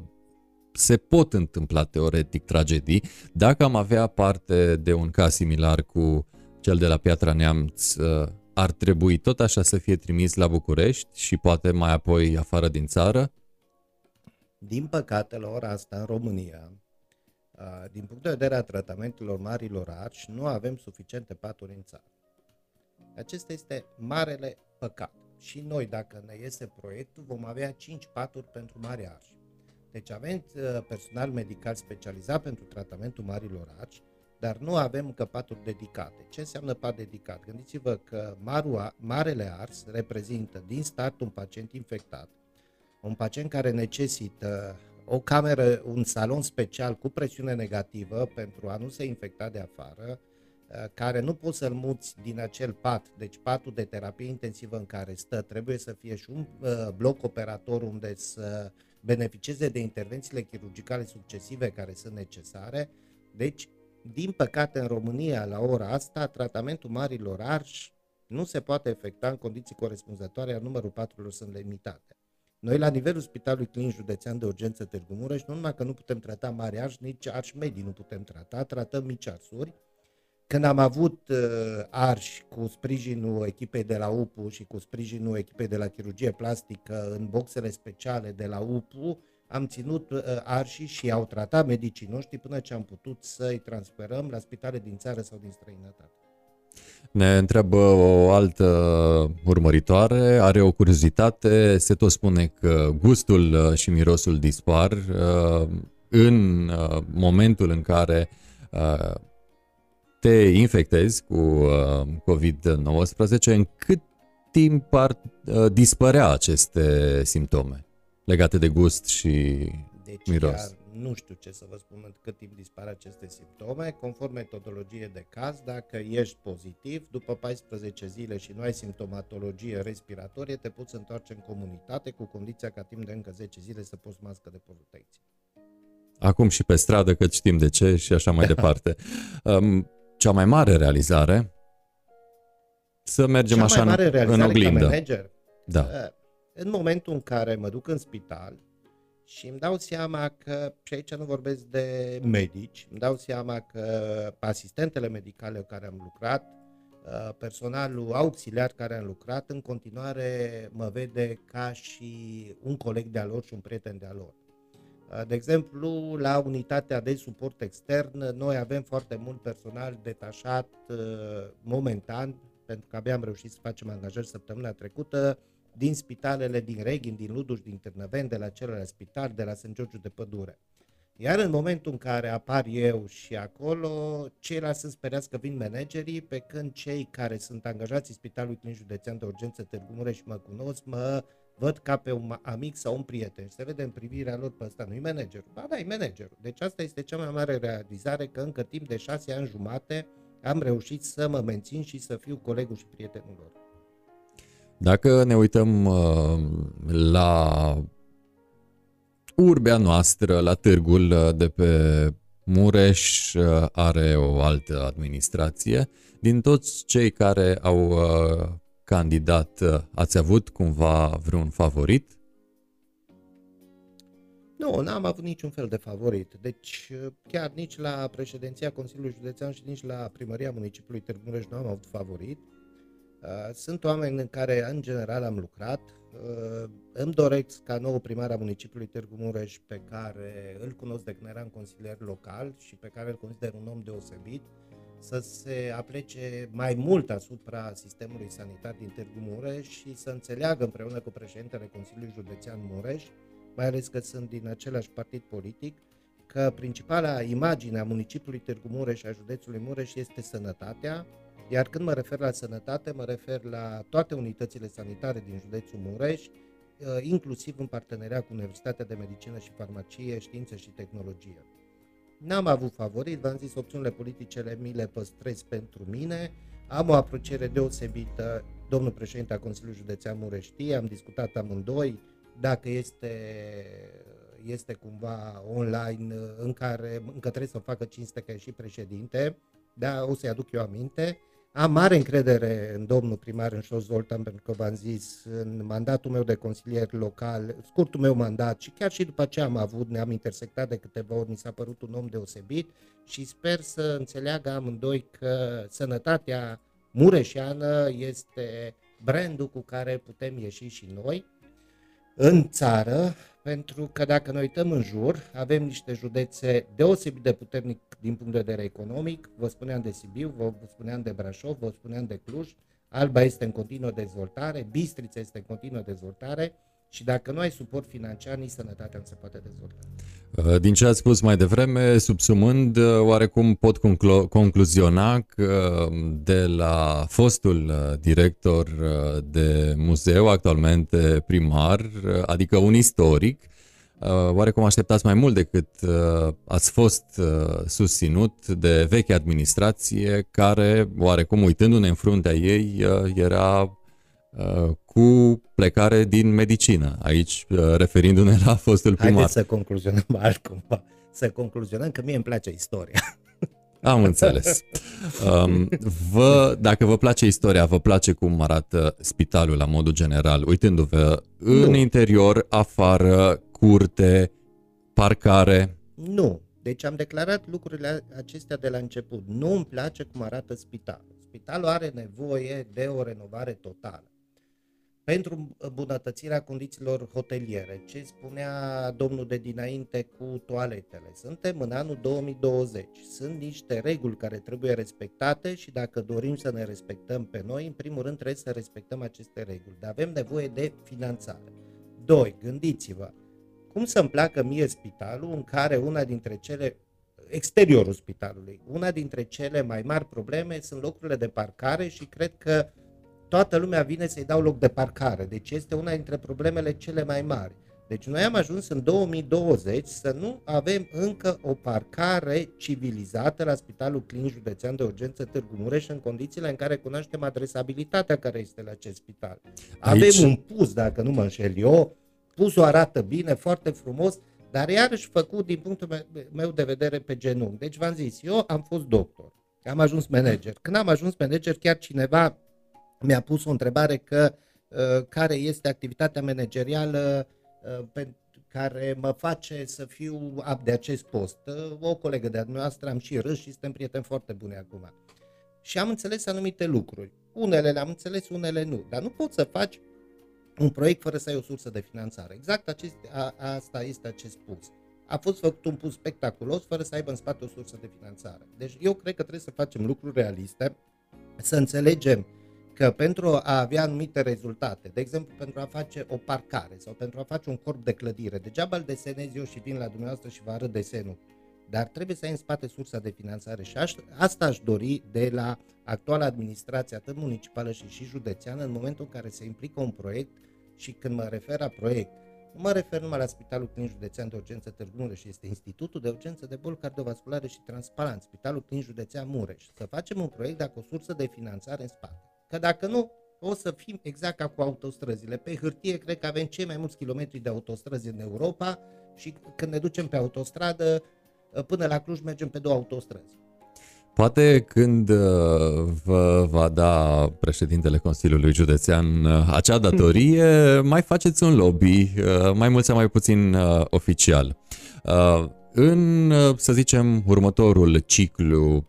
se pot întâmpla teoretic tragedii. Dacă am avea parte de un caz similar cu cel de la Piatra Neamț uh, ar trebui tot așa să fie trimis la București și poate mai apoi afară din țară? Din păcate, la ora asta, în România, uh, din punct de vedere a tratamentelor marilor arși, nu avem suficiente paturi în țară. Acesta este marele păcat. Și noi, dacă ne iese proiectul, vom avea 5 paturi pentru mari arși. Deci avem uh, personal medical specializat pentru tratamentul marilor arși, dar nu avem încă paturi dedicate. Ce înseamnă pat dedicat? Gândiți-vă că marua, marele ars reprezintă din start un pacient infectat, un pacient care necesită o cameră, un salon special cu presiune negativă pentru a nu se infecta de afară, uh, care nu poți să-l muți din acel pat, deci patul de terapie intensivă în care stă, trebuie să fie și un uh, bloc operator unde să beneficieze de intervențiile chirurgicale succesive care sunt necesare. Deci din păcate, în România, la ora asta, tratamentul marilor arși nu se poate efectua în condiții corespunzătoare, iar numărul paturilor sunt limitate. Noi, la nivelul Spitalului Clinic Județean de Urgență Târgu Mureș, nu numai că nu putem trata mari arși, nici arși medii nu putem trata, tratăm mici arsuri. Când am avut uh, arși cu sprijinul echipei de la UPU și cu sprijinul echipei de la chirurgie plastică în boxele speciale de la UPU, am ținut uh, arșii și au tratat medicii noștri până ce am putut să-i transferăm la spitale din țară sau din străinătate. Ne întreabă o altă urmăritoare, are o curiozitate, se tot spune că gustul uh, și mirosul dispar uh, în momentul în care te infectezi cu COVID-19, în cât timp ar dispărea aceste simptome? Legate de gust și deci miros. Chiar nu știu ce să vă spun în cât timp dispar aceste simptome. Conform metodologie de caz, dacă ești pozitiv, după 14 zile și nu ai simptomatologie respiratorie, te poți întoarce în comunitate cu condiția ca timp de încă 10 zile să poți mască de protecție. Acum și pe stradă, că știm de ce și așa mai da. departe. Um, cea mai mare realizare să mergem cea așa mai mare în, în oglindă. Ca manager? Da. Uh, în momentul în care mă duc în spital și îmi dau seama că, și aici nu vorbesc de medici, îmi dau seama că asistentele medicale cu care am lucrat, uh, personalul auxiliar care am lucrat, în continuare mă vede ca și un coleg de-a lor și un prieten de-a lor. Uh, de exemplu, la unitatea de suport extern, noi avem foarte mult personal detașat uh, momentan, pentru că abia am reușit să facem angajări săptămâna trecută, din spitalele din Reghin, din Luduș, din Târnăveni, de la celelalte spital, de la St. George de Pădure. Iar în momentul în care apar eu și acolo, ceilalți sunt speriați că vin managerii, pe când cei care sunt angajați în Spitalul Clinic Județean de Urgență Târgu Mureș și mă cunosc, mă văd ca pe un amic sau un prieten și se vede în privirea lor pe ăsta, nu-i managerul. Ba da, e managerul. Deci asta este cea mai mare realizare, că încă timp de șase ani jumate am reușit să mă mențin și să fiu colegul și prietenul lor. Dacă ne uităm uh, la urbea noastră, la târgul uh, de pe Mureș uh, are o altă administrație. Din toți cei care au candidat, ați avut cumva vreun favorit? Nu, n-am avut niciun fel de favorit. Deci chiar nici la președinția Consiliului Județean și nici la primăria municipiului Târgu Mureș nu am avut favorit. Uh, sunt oameni în care, în general, am lucrat. Uh, îmi doresc ca nou primar a municipiului Târgu Mureș, pe care îl cunosc de când eram consilier local și pe care îl consider un om deosebit, să se aplece mai mult asupra sistemului sanitar din Târgu Mureș și să înțeleagă împreună cu președintele Consiliului Județean Mureș, mai ales că sunt din același partid politic, că principala imagine a municipiului Târgu Mureș și a județului Mureș este sănătatea, iar când mă refer la sănătate, mă refer la toate unitățile sanitare din județul Mureș, uh, inclusiv în parteneria cu Universitatea de Medicină și Farmacie, Știință și Tehnologie. N-am avut favorit, v-am zis, opțiunile politice mi le păstrez pentru mine, am o apreciere deosebită, domnul președinte a Consiliului Județean Mureș știe, am discutat amândoi, dacă este este cumva online în care încă trebuie să facă cinste ca și președinte, da, o să-i aduc eu aminte. Am mare încredere în domnul primar în Șos Zoltan, pentru că v-am zis, în mandatul meu de consilier local, scurtul meu mandat și chiar și după ce am avut, ne-am intersectat de câteva ori, mi s-a părut un om deosebit și sper să înțeleagă amândoi că sănătatea mureșeană este brandul cu care putem ieși și noi în țară, pentru că dacă ne uităm în jur, avem niște județe deosebit de puternic din punct de vedere economic, vă spuneam de Sibiu, vă spuneam de Brașov, vă spuneam de Cluj, Alba este în continuă dezvoltare, Bistrița este în continuă dezvoltare și dacă nu ai suport financiar, nici sănătatea nu se poate dezvolta. Uh, din ce ați spus mai devreme, subsumând, uh, oarecum pot conclu- concluziona că uh, de la fostul director de muzeu, actualmente primar, adică un istoric, oarecum așteptați mai mult decât ați fost susținut de veche administrație care, oarecum uitându-ne în fruntea ei, era cu plecare din medicină, aici uh, referindu-ne la fostul primar. Haideți să concluzionăm altcumva. Să concluzionăm că mie îmi place istoria. Am înțeles. Um, vă, dacă vă place istoria, vă place cum arată spitalul la modul general, uitându-vă în nu. interior, afară, curte, parcare? Nu. Deci am declarat lucrurile acestea de la început. Nu îmi place cum arată spitalul. Spitalul are nevoie de o renovare totală pentru îmbunătățirea condițiilor hoteliere. Ce spunea domnul de dinainte cu toaletele? Suntem în anul 2020. Sunt niște reguli care trebuie respectate și dacă dorim să ne respectăm pe noi, în primul rând trebuie să respectăm aceste reguli. Dar avem nevoie de finanțare. 2. Gândiți-vă, cum să-mi placă mie spitalul în care una dintre cele exteriorul spitalului. Una dintre cele mai mari probleme sunt locurile de parcare și cred că toată lumea vine să-i dau loc de parcare. Deci este una dintre problemele cele mai mari. Deci noi am ajuns în 2020 să nu avem încă o parcare civilizată la Spitalul Clinic Județean de Urgență Târgu Mureș în condițiile în care cunoaștem adresabilitatea care este la acest spital. Aici... Avem un pus, dacă nu mă înșel eu, pusul arată bine, foarte frumos, dar iarăși făcut din punctul meu de vedere pe genunchi. Deci v-am zis, eu am fost doctor, am ajuns manager. Când am ajuns manager, chiar cineva mi-a pus o întrebare că uh, care este activitatea managerială uh, pe care mă face să fiu ap de acest post. Uh, o colegă de-a noastră am și râs și suntem prieteni foarte buni acum. Și am înțeles anumite lucruri. Unele le-am înțeles, unele nu. Dar nu poți să faci un proiect fără să ai o sursă de finanțare. Exact acest, a, asta este acest pus. A fost făcut un pus spectaculos fără să aibă în spate o sursă de finanțare. Deci eu cred că trebuie să facem lucruri realiste, să înțelegem uh, că pentru a avea anumite rezultate, de exemplu pentru a face o parcare sau pentru a face un corp de clădire, degeaba îl desenez eu și vin la dumneavoastră și vă arăt desenul, dar trebuie să ai în spate sursa de finanțare și aș, asta aș dori de la actuala administrație, atât municipală și, și județeană, în momentul în care se implică un proiect și când mă refer la proiect, nu mă refer numai la Spitalul Clinic Județean de Urgență Târgu Mureș, este Institutul de Urgență de Boli Cardiovasculare și Transplant, Spitalul Clinic Județean Mureș. Să facem un proiect dacă o sursă de finanțare în spate. Că dacă nu, o să fim exact ca cu autostrăzile. Pe hârtie cred că avem cei mai mulți kilometri de autostrăzi în Europa și când ne ducem pe autostradă, până la Cluj mergem pe două autostrăzi. Poate când uh, vă va da președintele Consiliului Județean uh, acea datorie, mai faceți un lobby, uh, mai mult sau mai puțin oficial. În, să zicem, următorul ciclu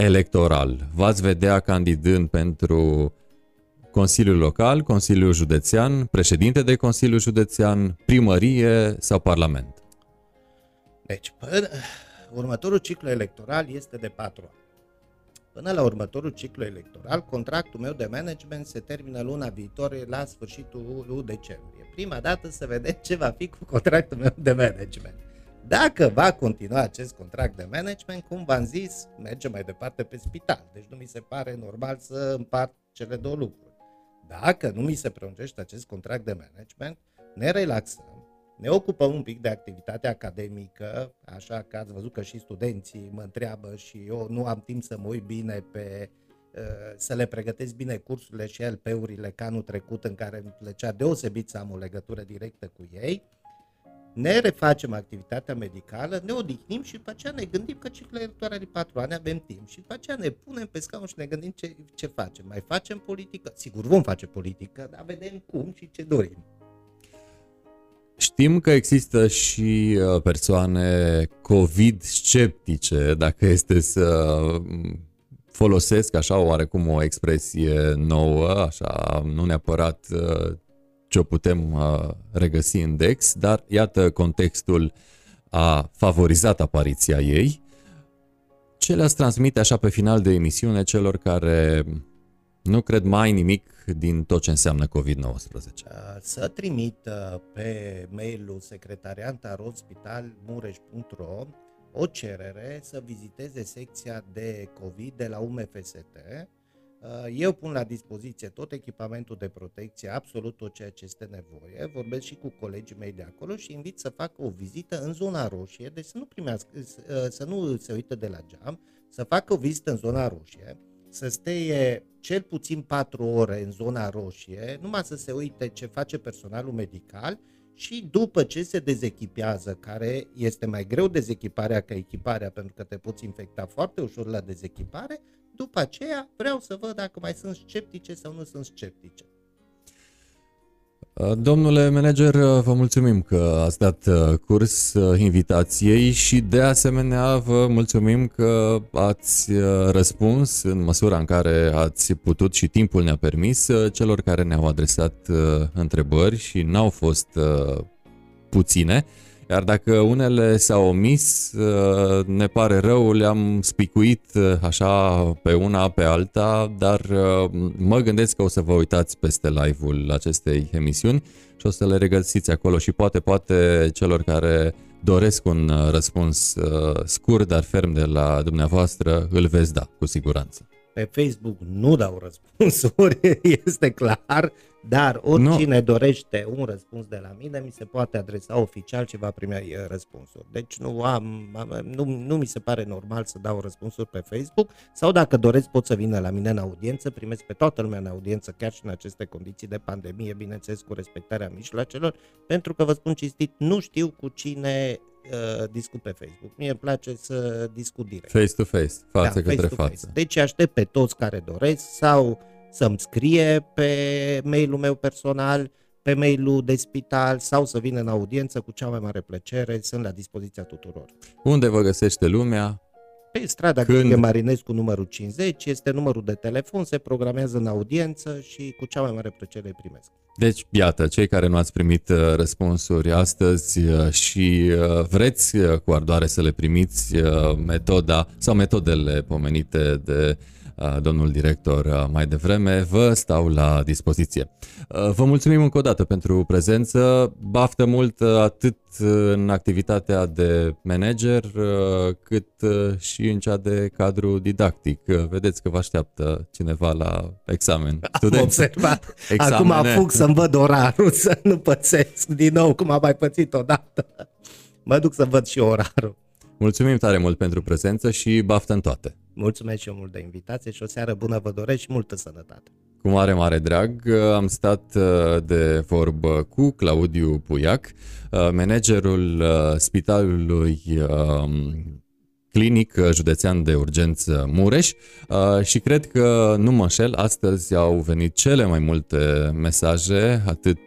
electoral, v-ați vedea candidând pentru Consiliul Local, Consiliul Județean, președinte de Consiliu Județean, primărie sau Parlament? Deci, până, următorul ciclu electoral este de patru ani. Până la următorul ciclu electoral, contractul meu de management se termină luna viitoare la sfârșitul lui decembrie. Prima dată să vedem ce va fi cu contractul meu de management. Dacă va continua acest contract de management, cum v-am zis, merge mai departe pe spital. Deci nu mi se pare normal să împart cele două lucruri. Dacă nu mi se prelungește acest contract de management, ne relaxăm, ne ocupăm un pic de activitate academică, așa că ați văzut că și studenții mă întreabă și eu nu am timp să mă uit bine pe uh, să le pregătesc bine cursurile și LP-urile ca anul trecut în care îmi plăcea deosebit să am o legătură directă cu ei ne refacem activitatea medicală, ne odihnim și după aceea ne gândim că ciclul electoral de patru ani avem timp și după aceea ne punem pe scaun și ne gândim ce, ce facem. Mai facem politică? Sigur vom face politică, dar vedem cum și ce dorim. Știm că există și uh, persoane COVID sceptice, dacă este să mm, folosesc așa oarecum o expresie nouă, așa, nu neapărat uh, ce o putem uh, regăsi în Dex, dar iată contextul a favorizat apariția ei. Ce le-ați transmite așa pe final de emisiune celor care nu cred mai nimic din tot ce înseamnă COVID-19? Uh, să trimit pe mailul secretariantarotspitalmureș.ro o cerere să viziteze secția de COVID de la UMFST Uh, eu pun la dispoziție tot echipamentul de protecție, absolut tot ceea ce este nevoie. Vorbesc și cu colegii mei de acolo și invit să facă o vizită în zona roșie, deci să nu primească, uh, să nu se uite de la geam, să facă o vizită în zona roșie, să steie cel puțin 4 ore în zona roșie, numai să se uite ce face personalul medical și după ce se dezechipează, care este mai greu dezechiparea ca echiparea pentru că te poți infecta foarte ușor la dezechipare, după aceea vreau să văd dacă mai sunt sceptice sau nu sunt sceptice. Uh, domnule manager, uh, vă mulțumim că ați dat uh, curs invitației și de asemenea vă mulțumim că ați răspuns în măsura în care ați putut și timpul ne-a permis celor care ne-au adresat întrebări și n-au fost puține. Iar dacă unele s-au omis, uh, ne pare rău, le-am spicuit uh, așa pe una, pe alta, dar uh, mă gândesc că o să vă uitați peste live-ul acestei emisiuni și o să le regăsiți acolo și poate, poate celor care doresc un răspuns scurt, dar ferm de la dumneavoastră, îl veți da, cu siguranță. Pe Facebook nu dau răspunsuri, este clar, dar oricine nu. dorește un răspuns de la mine, mi se poate adresa oficial și va primi uh, răspunsuri. Deci nu, am, am, nu, nu mi se pare normal să dau răspunsuri pe Facebook sau dacă doresc pot să vină la mine în audiență, primesc pe toată lumea în audiență, chiar și în aceste condiții de pandemie, bineînțeles cu respectarea mijloacelor, pentru că vă spun cinstit, nu știu cu cine uh, discut pe Facebook. Mie îmi place să discut direct. Face to face, față da, către face față. Face. Deci aștept pe toți care doresc sau să-mi scrie pe mailul meu personal, pe mailul de spital sau să vină în audiență cu cea mai mare plăcere, sunt la dispoziția tuturor. Unde vă găsește lumea? Pe strada Când... Marinescu numărul 50, este numărul de telefon, se programează în audiență și cu cea mai mare plăcere îi primesc. Deci, iată, cei care nu ați primit uh, răspunsuri astăzi uh, și uh, vreți cu ardoare să le primiți metoda sau metodele pomenite de domnul director mai devreme, vă stau la dispoziție. Vă mulțumim încă o dată pentru prezență, baftă mult atât în activitatea de manager cât și în cea de cadru didactic. Vedeți că vă așteaptă cineva la examen. Studenți. Am observat. Examene. Acum fug să-mi văd orarul, să nu pățesc din nou cum am mai pățit odată. Mă duc să văd și orarul. Mulțumim tare mult pentru prezență și baftă în toate. Mulțumesc și eu mult de invitație și o seară bună vă doresc și multă sănătate. Cu mare, mare drag am stat uh, de vorbă cu Claudiu Puiac, uh, managerul uh, spitalului um, clinic județean de urgență Mureș și cred că, nu mă înșel, astăzi au venit cele mai multe mesaje, atât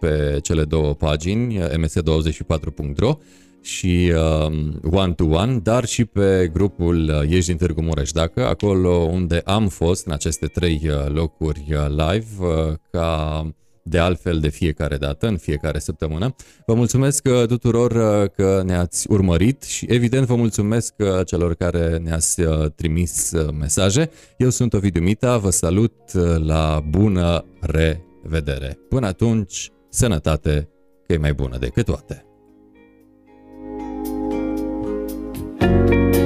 pe cele două pagini, ms24.ro, și uh, one-to-one, dar și pe grupul uh, Ești din Târgu Mureș. Dacă acolo unde am fost, în aceste trei uh, locuri uh, live, uh, ca de altfel de fiecare dată, în fiecare săptămână. Vă mulțumesc tuturor că ne-ați urmărit și evident vă mulțumesc celor care ne-ați trimis mesaje. Eu sunt Ovidiu Mita, vă salut la bună revedere. Până atunci, sănătate, că e mai bună decât toate. Thank you.